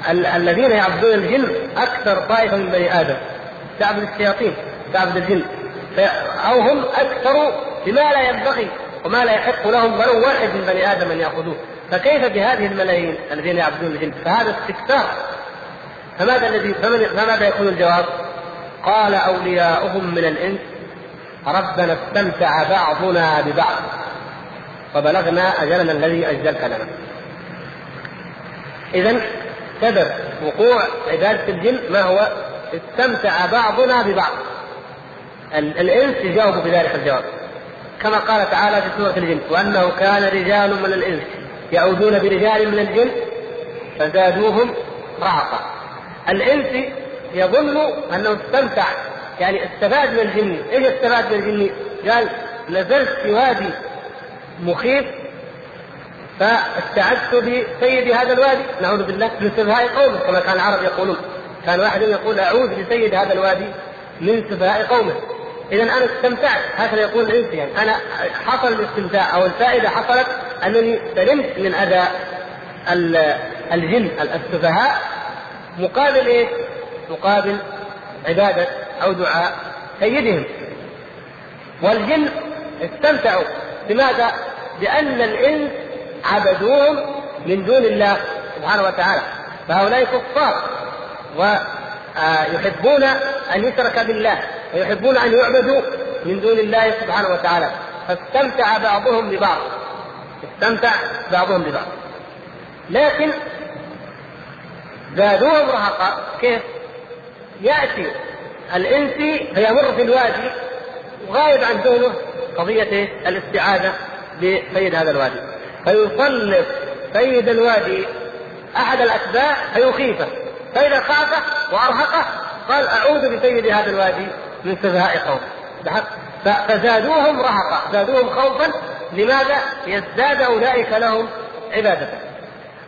ال- الذين يعبدون الجن أكثر طائفة من بني آدم. تعبد الشياطين تعبد الجن. أو هم أكثر بما لا ينبغي وما لا يحق لهم ولو واحد من بني آدم أن ياخذوه فكيف بهذه الملايين الذين يعبدون الجن فهذا استكثار فماذا الذي فماذا يكون الجواب؟ قال أولياؤهم من الإنس ربنا استمتع بعضنا ببعض فبلغنا أجلنا الذي أجلت لنا. اذا سبب وقوع عبادة الجن ما هو؟ استمتع بعضنا ببعض. الإنس يجاوب بذلك الجواب. كما قال تعالى في سورة الجن وأنه كان رجال من الإنس يعودون برجال من الجن فزادوهم رهقا. الإنس يظن أنه استمتع يعني استفاد من الجن، إيش استفاد من الجن؟ قال نزلت في وادي مخيف فاستعذت بسيد هذا الوادي. نعوذ بالله من سفهاء قومه كما كان العرب يقولون. كان واحد يقول أعوذ بسيد هذا الوادي من سفهاء قومه. اذا أنا استمتعت. هكذا يقول الإنس يعني أنا حصل الاستمتاع أو الفائدة حصلت أنني سلمت من أذى الجن السفهاء مقابل إيه؟ مقابل عبادة أو دعاء سيدهم. والجن استمتعوا. لماذا؟ لأن الإنس عبدوهم من دون الله سبحانه وتعالى. فهؤلاء كفار. ويحبون أن يشرك بالله. ويحبون أن يعبدوا من دون الله سبحانه وتعالى. فاستمتع بعضهم ببعض. استمتع بعضهم ببعض. لكن زادوهم رهقا كيف؟ يأتي الإنسي فيمر في الوادي وغايب عن ذهنه قضية الاستعاذة بسيد هذا الوادي. فيسلط سيد الوادي أحد الأتباع فيخيفه. فإذا خافه وأرهقه قال أعوذ بسيد هذا الوادي من سفهاء قوم فزادوهم رهقا زادوهم خوفا لماذا؟ يزداد أولئك لهم عبادة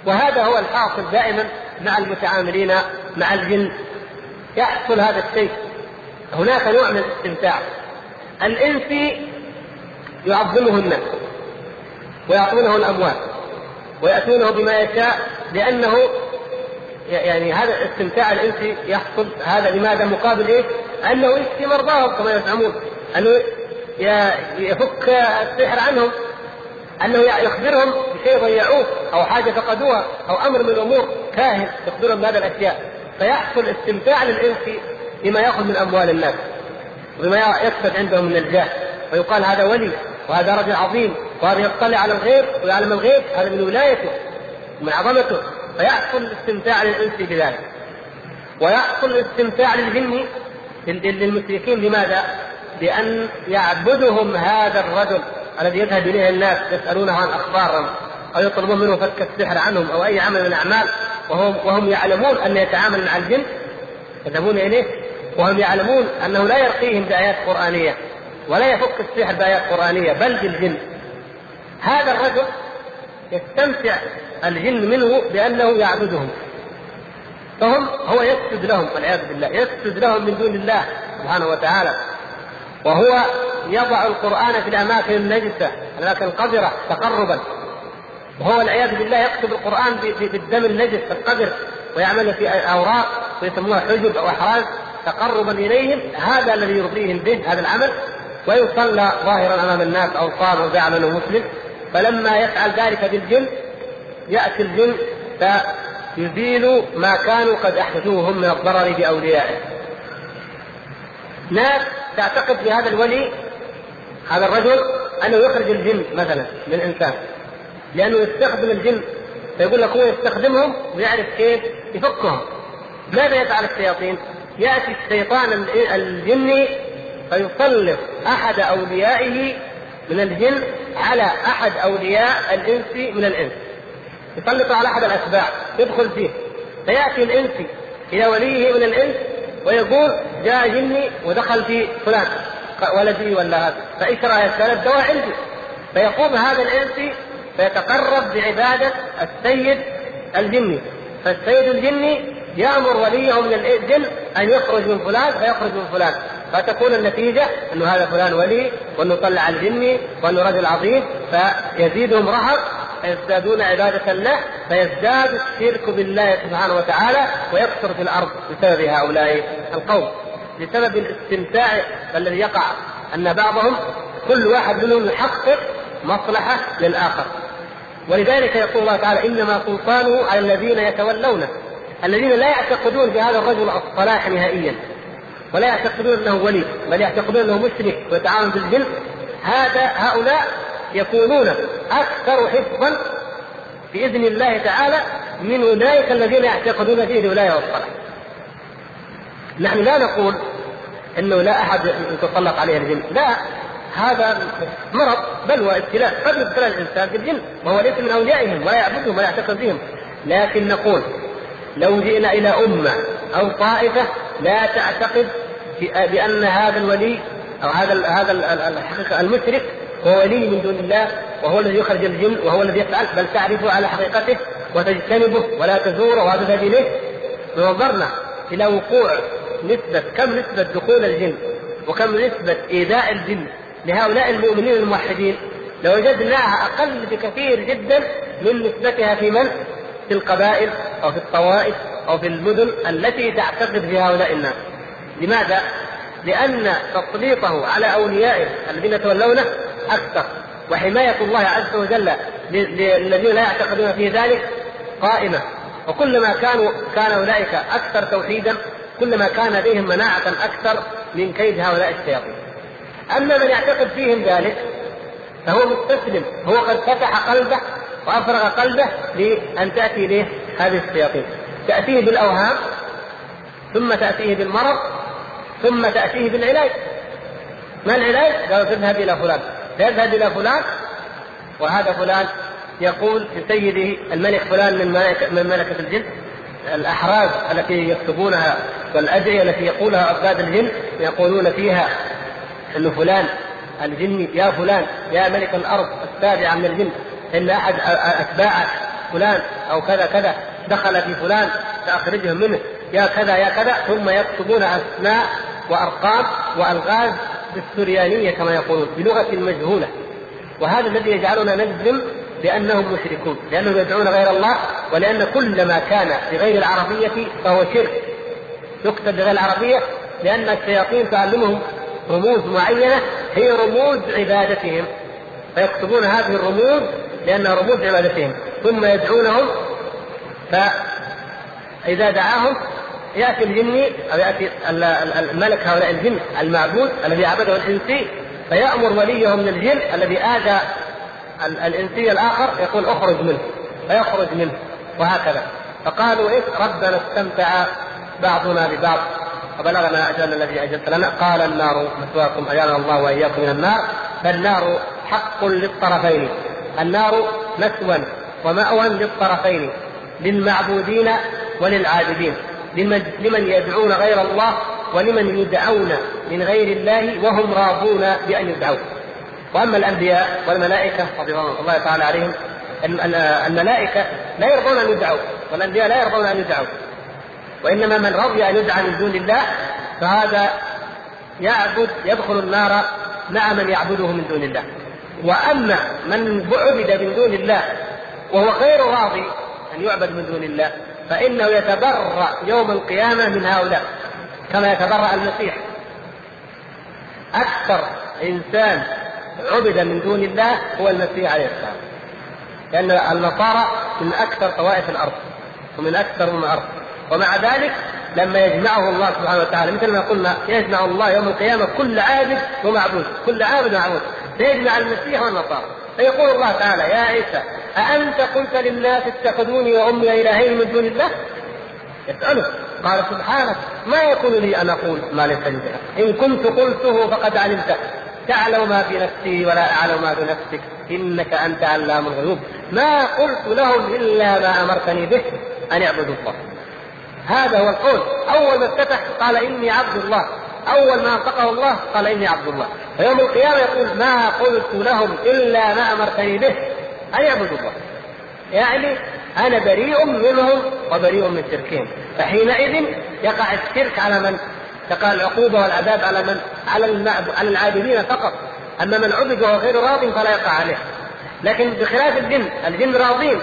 وهذا هو الحاصل دائما مع المتعاملين مع الجن. يحصل هذا الشيء. هناك نوع من الاستمتاع. الانسي يعظمه الناس ويعطونه الأموال ويأتونه بما يشاء لأنه يعني هذا الاستمتاع الانسي يحصل. هذا لماذا؟ مقابل إيه؟ أنه يشفي مرضاهم كما يزعمون. أنه يفك السحر عنهم أنه يخبرهم بشيء ضيعوه أو حاجة فقدوها أو أمر من الأمور كاهن يخبرهم بهذه الأشياء. فيحصل استمتاع للإنس بما يأخذ من أموال الناس وبما يكسب عندهم من الجاه. ويقال هذا ولي وهذا رجل عظيم وهذا يطلع على الغيب ويعلم الغيب هذا من ولايته ومن عظمته. فيحصل الاستمتاع للإنس بذلك. ويحصل الاستمتاع للجن للمشركين لماذا؟ بأن يعبدهم هذا الرجل الذي يذهب إليه الناس يسألونه عن أخبارهم أو يطلبون منه فك السحر عنهم أو أي عمل من الأعمال وهم وهم يعلمون أن يتعامل مع الجن. يذهبون إليه وهم يعلمون أنه لا يرقيهم بآيات قرآنية ولا يفك السحر بآيات قرآنية بل بالجن. هذا الرجل يستمتع الجن منه بأنه يعبدهم. فهم هو يسجد لهم والعياذ بالله يسجد لهم من دون الله سبحانه وتعالى. وهو يضع القرآن في الأماكن النجسة الأماكن القذرة تقربا. وهو والعياذ بالله يكتب القرآن بالدم النجس في القبر ويعمل في أوراق ويسموها حجب أو أحراز تقربا إليهم. هذا الذي يرضيهم به هذا العمل. ويصلى ظاهرا أمام الناس أو صام أو مسلم فلما يفعل ذلك بالجن يأتي الجن فيزيل ما كانوا قد أحدثوه هم من الضرر بأوليائه. ناس تعتقد في هذا الولي هذا الرجل أنه يخرج الجن مثلا من انسان لأنه يستخدم الجن فيقول لك هو يستخدمهم ويعرف كيف يفكهم. ماذا يفعل الشياطين؟ يأتي الشيطان الجني فيسلط أحد أوليائه من الجن على أحد أولياء الإنس من الإنس. يسلط على أحد الأتباع يدخل فيه. فيأتي الانسي إلى وليه من الإنس ويقول جاء جني ودخل في فلان ولدي ولا هذا. فاشرى يا الدواء عندي. فيقوم هذا الانسي فيتقرب بعبادة السيد الجني. فالسيد الجني يأمر وليه من الجن أن يخرج من فلان فيخرج من فلان. فتكون النتيجة انه هذا فلان ولي وانه طلع الجني وانه رجل عظيم فيزيدهم رهق فيزدادون عبادة له فيزداد الشرك بالله سبحانه وتعالى ويكثر في الأرض بسبب هؤلاء القوم. بسبب الاستمتاع الذي يقع أن بعضهم كل واحد منهم يحقق مصلحة للآخر. ولذلك يقول الله تعالى إنما سلطانه على الذين يتولونه الذين لا يعتقدون بهذا الرجل الصلاح نهائيا ولا يعتقدون أنه ولي بل يعتقدون أنه مشرك ويتعامل بالجن هذا هؤلاء يكونون أكثر حفظا بإذن الله تعالى من أولئك الذين يعتقدون فيه الولاية والصلاح. نحن لا نقول إنه لا أحد يتسلط عليه الجن، لا هذا مرض بل وابتلاء قد يبتلى الإنسان بالجن وهو ليس من أوليائهم ولا يعبدهم ولا يعتقد بهم. لكن نقول لو جئنا إلى أمة أو طائفة لا تعتقد بأن هذا الولي أو هذا هذا المشرك هو ولي من دون الله وهو الذي يخرج الجن وهو الذي يفعل بل تعرفه على حقيقته وتجتنبه ولا تزوره وهذا إليه ونظرنا إلى وقوع نسبة كم نسبة دخول الجن وكم نسبة إيذاء الجن لهؤلاء المؤمنين الموحدين لوجدناها أقل بكثير جدا من نسبتها في من؟ في القبائل أو في الطوائف أو في المدن التي تعتقد في هؤلاء الناس. لماذا؟ لأن تسليطه على أوليائه الذين يتولونه أكثر. وحماية الله عز وجل للذين لا يعتقدون في ذلك قائمة. وكلما كانوا كان أولئك أكثر توحيدا كلما كان لديهم مناعة أكثر من كيد هؤلاء الشياطين. أما من يعتقد فيهم ذلك فهو مستسلم. هو قد فتح قلبه وأفرغ قلبه لأن تأتي إليه هذه الشياطين. تأتيه بالأوهام ثم تأتيه بالمرض ثم تأتيه بالعلاج. ما العلاج؟ قالوا تذهب إلى فلان. فيذهب إلى فلان وهذا فلان يقول لسيده الملك فلان من ملكة من ملكة الجن الأحراز التي يكتبونها والأدعية التي يقولها عباد الجن يقولون فيها أن فلان الجن يا فلان يا ملك الأرض السابعة من الجن إن أحد أتباعك فلان أو كذا كذا دخل في فلان فأخرجهم منه يا كذا يا كذا ثم يكتبون أسماء وأرقام وألغاز بالسريانية كما يقولون بلغة مجهولة. وهذا الذي يجعلنا نجزم بأنهم مشركون لأنهم يدعون غير الله ولأن كل ما كان بغير العربية فهو شرك. يكتب بغير العربية لأن الشياطين تعلمهم رموز معينة هي رموز عبادتهم. فيكتبون هذه الرموز لأنها رموز عبادتهم. ثم يدعونهم فإذا دعاهم يأتي الجني أو يأتي الملك هؤلاء الجن المعبود الذي عبده الانسي فيأمر وليه من الجن الذي آذى الانسي الآخر يقول اخرج منه فيخرج منه وهكذا. فقالوا إيه؟ ربنا استمتع بعضنا ببعض فبلغنا اجلنا الذي أجلت لنا. قال النار مثواكم اجارنا الله وإياكم من النار فالنار حق للطرفين النار مثوى ومأوى للطرفين للمعبودين وللعابدين لمن, لمن يدعون غير الله ولمن يدعون من غير الله وهم راضون بأن يدعوا وأما الأنبياء والملائكة رضي الله تعالى عليهم الملائكة لا يرضون أن يدعوا والأنبياء لا يرضون أن يدعوا وإنما من رضي أن يدعى من دون الله فهذا يعبد يدخل النار مع من يعبده من دون الله. وأما من عبد من دون الله وهو غير راضي أن يعبد من دون الله فإنه يتبرأ يوم القيامة من هؤلاء كما يتبرأ المسيح. أكثر إنسان عبد من دون الله هو المسيح عليه السلام. لأن النصارى من أكثر طوائف الأرض ومن أكثر من الأرض. ومع ذلك لما يجمعه الله سبحانه وتعالى مثل ما قلنا يجمع الله يوم القيامة كل عابد ومعبود كل عابد ومعبود. فيجمع المسيح والنصارى. فيقول الله تعالى يا عيسى أأنت قلت للناس اتخذوني وأمي إلهين من دون الله؟ يسأله قال سبحانك ما يكون لي أن أقول ما ليس لي إن كنت قلته فقد علمته تعلم ما في نفسي ولا أعلم ما في نفسك إنك أنت علام الغيوب. ما قلت لهم إلا ما أمرتني به أن اعبدوا الله. هذا هو القول. أول ما افتتح قال إني عبد الله. أول ما أنطقه الله قال إني عبد الله. فيوم القيامة يقول ما قلت لهم إلا ما أمرتني به ان يعبدوا الله يعني أنا بريء منهم وبريء من شركهم. فحينئذ يقع الشرك على من؟ تقع العقوبة والعذاب على من؟ على على العابدين فقط. أما من عبد وهو غير راض فلا يقع عليه. لكن بخلاف الجن الجن راضين.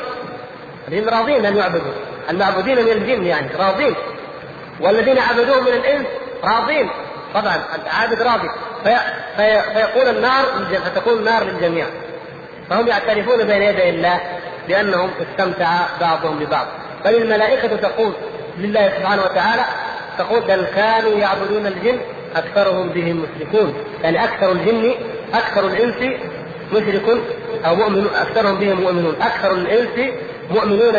الجن راضين أن يعبدوا. المعبودين من الجن يعني راضين. والذين عبدوهم من الإنس راضين. طبعا العابد راضي. في في فيقول النار فتكون النار للجميع. فهم يعترفون بين يدي الله بأنهم استمتع بعضهم ببعض. بل الملائكة تقول لله سبحانه وتعالى تقول بل كانوا يعبدون الجن أكثرهم بهم مشركون. يعني أكثر الجن أكثر الإنس مشرك أو مؤمن أكثرهم بهم مؤمنون. أكثر الإنس مؤمنون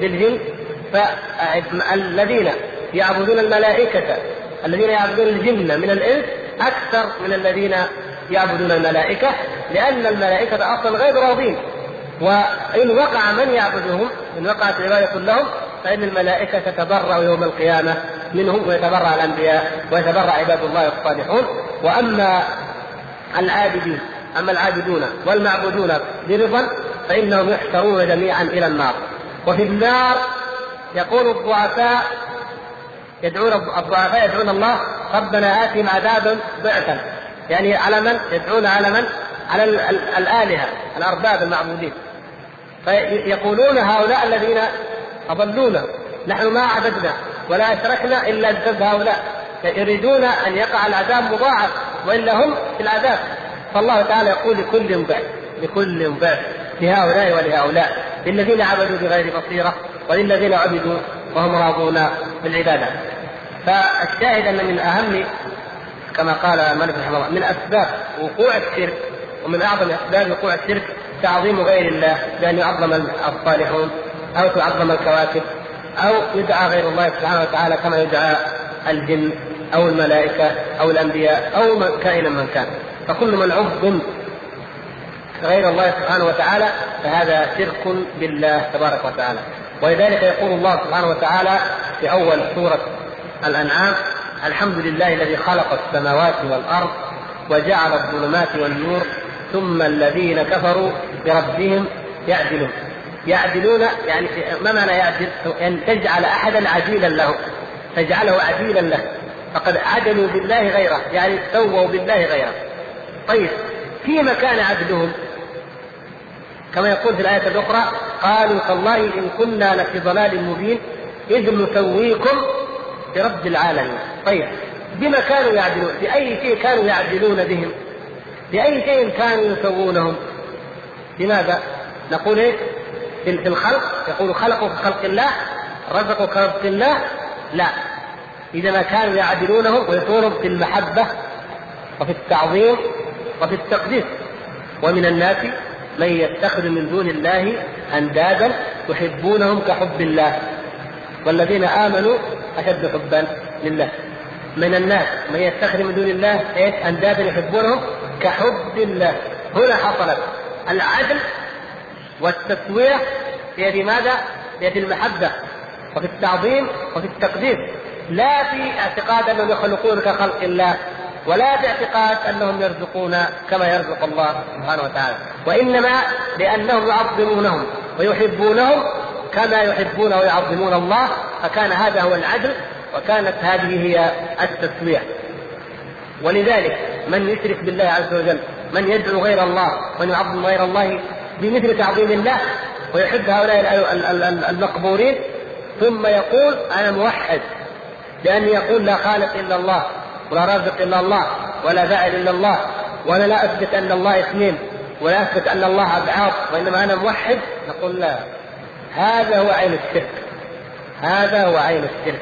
بالجن. فالذين يعبدون الملائكة الذين يعبدون الجن من الإنس أكثر من الذين يعبدون الملائكة لأن الملائكة أصلا غير راضين. وإن وقع من يعبدهم إن وقعت العبادة لهم فإن الملائكة تتبرأ يوم القيامة منهم ويتبرأ الأنبياء ويتبرأ عباد الله الصالحون. وأما العابدين أما العابدون والمعبودون برضا فإنهم يحشرون جميعا إلى النار. وفي النار يقول الضعفاء يدعون الضعفاء يدعون الله ربنا آتهم عذابا ضعفا. يعني على من؟ يدعون على من؟ على الآلهة الأرباب المعبودين فيقولون هؤلاء الذين أضلونا نحن ما عبدنا ولا أشركنا إلا بسبب هؤلاء يريدون أن يقع العذاب مضاعف وإلا هم في العذاب فالله تعالى يقول لكل ضعف لكل ضعف لهؤلاء ولهؤلاء للذين عبدوا بغير بصيرة وللذين عبدوا وهم راضون بالعبادة فالشاهد أن من أهم كما قال مالك رحمه الله من أسباب وقوع الشرك ومن أعظم أسباب وقوع الشرك تعظيم غير الله بأن يعظم الصالحون أو تعظم الكواكب أو يدعى غير الله سبحانه وتعالى كما يدعى الجن أو الملائكة أو الأنبياء أو من كائنا من كان. فكل من عظم غير الله سبحانه وتعالى فهذا شرك بالله تبارك وتعالى. ولذلك يقول الله سبحانه وتعالى في أول سورة الأنعام الحمد لله الذي خلق السماوات والأرض وجعل الظلمات والنور ثم الذين كفروا بربهم يعدلون. يعدلون يعني ما معنى يعدل؟ أن تجعل أحدا عديلا له تجعله عديلا له. فقد عدلوا بالله غيره يعني سووا بالله غيره. طيب في مكان عدلهم؟ كما يقول في الآية الأخرى قالوا تالله إن كنا لفي ضلال مبين إذ نسويكم برب العالمين. طيب. بما كانوا يعدلون بأي شيء كانوا يعدلون بهم؟ بأي شيء كانوا يسوونهم؟ لماذا؟ نقول إيه في الخلق يقول خلقوا كخلق الله رزقوا كرزق الله؟ لا. إذا ما كانوا يعدلونهم ويكونهم في المحبة وفي التعظيم وفي التقديس. ومن الناس من يتخذ من دون الله أندادا يحبونهم كحب الله. والذين آمنوا أشد حبا لله. من الناس. من يتخذ من دون الله إيش؟ أندادا يحبونهم كحب الله. هنا حصلت العدل والتسوية بيد ماذا؟ بيد المحبة وفي التعظيم وفي التقديس لا في اعتقاد أنهم يخلقون كخلق الله ولا في اعتقاد أنهم يرزقون كما يرزق الله سبحانه وتعالى. وإنما لأنهم يعظمونهم ويحبونهم كما يحبون ويعظمون الله فكان هذا هو العدل وكانت هذه هي التسوية. ولذلك من يشرك بالله عز وجل من يدعو غير الله من يعظم غير الله بمثل تعظيم الله ويحب هؤلاء المقبورين ثم يقول أنا موحد لأني يقول لا خالق إلا الله ولا رازق إلا الله ولا فاعل إلا الله وأنا لا أثبت أن الله اثنين ولا أثبت أن الله أبعاد وإنما أنا موحد نقول لا. هذا هو عين الشرك. هذا هو عين الشرك.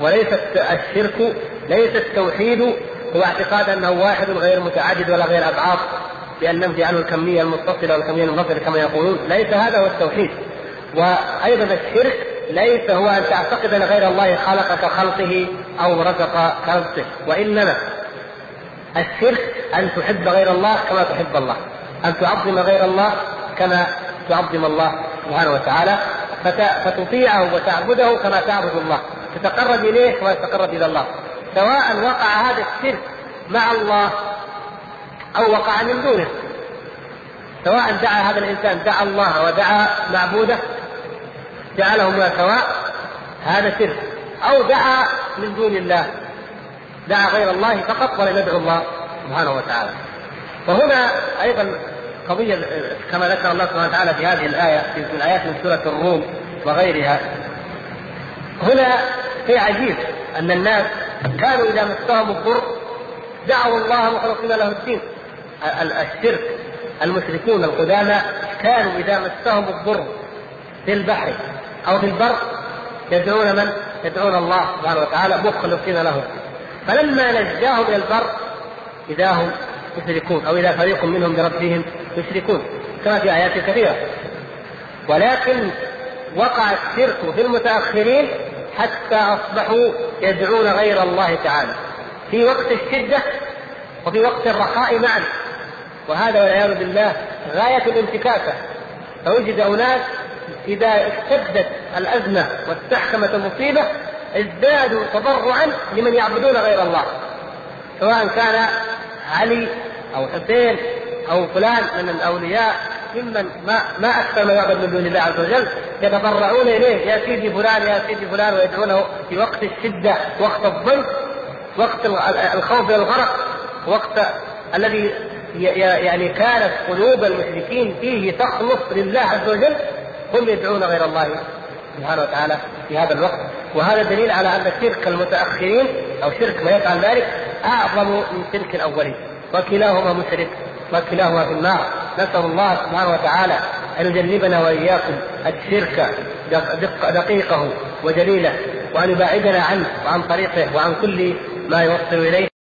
وليس الشرك ليس التوحيد هو اعتقاد أنه واحد غير متعدد ولا غير ابعاد بأن ننفي عنه الكمية المتصلة والكمية المنفصلة كما يقولون. ليس هذا هو التوحيد. وأيضا الشرك ليس هو أن تعتقد أن غير الله خلق كخلقه أو رزق كرزقه وإنما الشرك أن تحب غير الله كما تحب الله أن تعظم غير الله كما تعظم الله سبحانه وتعالى فتطيعه وتعبده كما تعبد الله. تتقرب إليه كما تتقرب إلى الله. سواء وقع هذا الشرك مع الله أو وقع من دونه. سواء دعا هذا الإنسان دعا الله ودعا معبوده جعلهما سواء هذا شرك. أو دعا من دون الله دعا غير الله فقط ولم يدعو الله سبحانه وتعالى. وهنا أيضا قضية كما ذكر الله سبحانه وتعالى في هذه الآية في الآيات من سورة الروم وغيرها. هنا شيء عجيب أن الناس كانوا إذا مسهم الضر دعوا الله مخلصين له الدين. الشرك المشركون القدامى كانوا إذا مسهم الضر في البحر أو في البر يدعون من؟ يدعون الله سبحانه وتعالى مخلصين له فلما نجاهم إلى البر إذا هم يشركون أو إذا فريق منهم بربهم يشركون كما في آيات كثيرة. ولكن وقع الشرك في المتأخرين حتى أصبحوا يدعون غير الله تعالى. في وقت الشدة وفي وقت الرخاء معا. وهذا والعياذ بالله غاية الانتكاسة. فوجد أناس إذا اشتدت الأزمة واستحكمت المصيبة ازدادوا تضرعا لمن يعبدون غير الله. سواء كان علي أو حسين أو فلان من الأولياء ممن ما ما أكثر ما يعبد من دون الله عز وجل يتضرعون إليه يا سيدي فلان يا سيدي فلان ويدعونه في وقت الشدة وقت الضنك وقت الخوف من الغرق وقت الذي يعني كانت قلوب المشركين فيه تخلص لله عز وجل هم يدعون غير الله سبحانه وتعالى في هذا الوقت. وهذا دليل على أن شرك المتأخرين أو شرك من يفعل ذلك أعظم من شرك الأولين وكلاهما مشرك. وكلاهما في النار. نسأل الله سبحانه وتعالى أن يجنبنا وإياكم الشرك دقيقه وجليله وأن يباعدنا عنه وعن طريقه وعن كل ما يوصل إليه.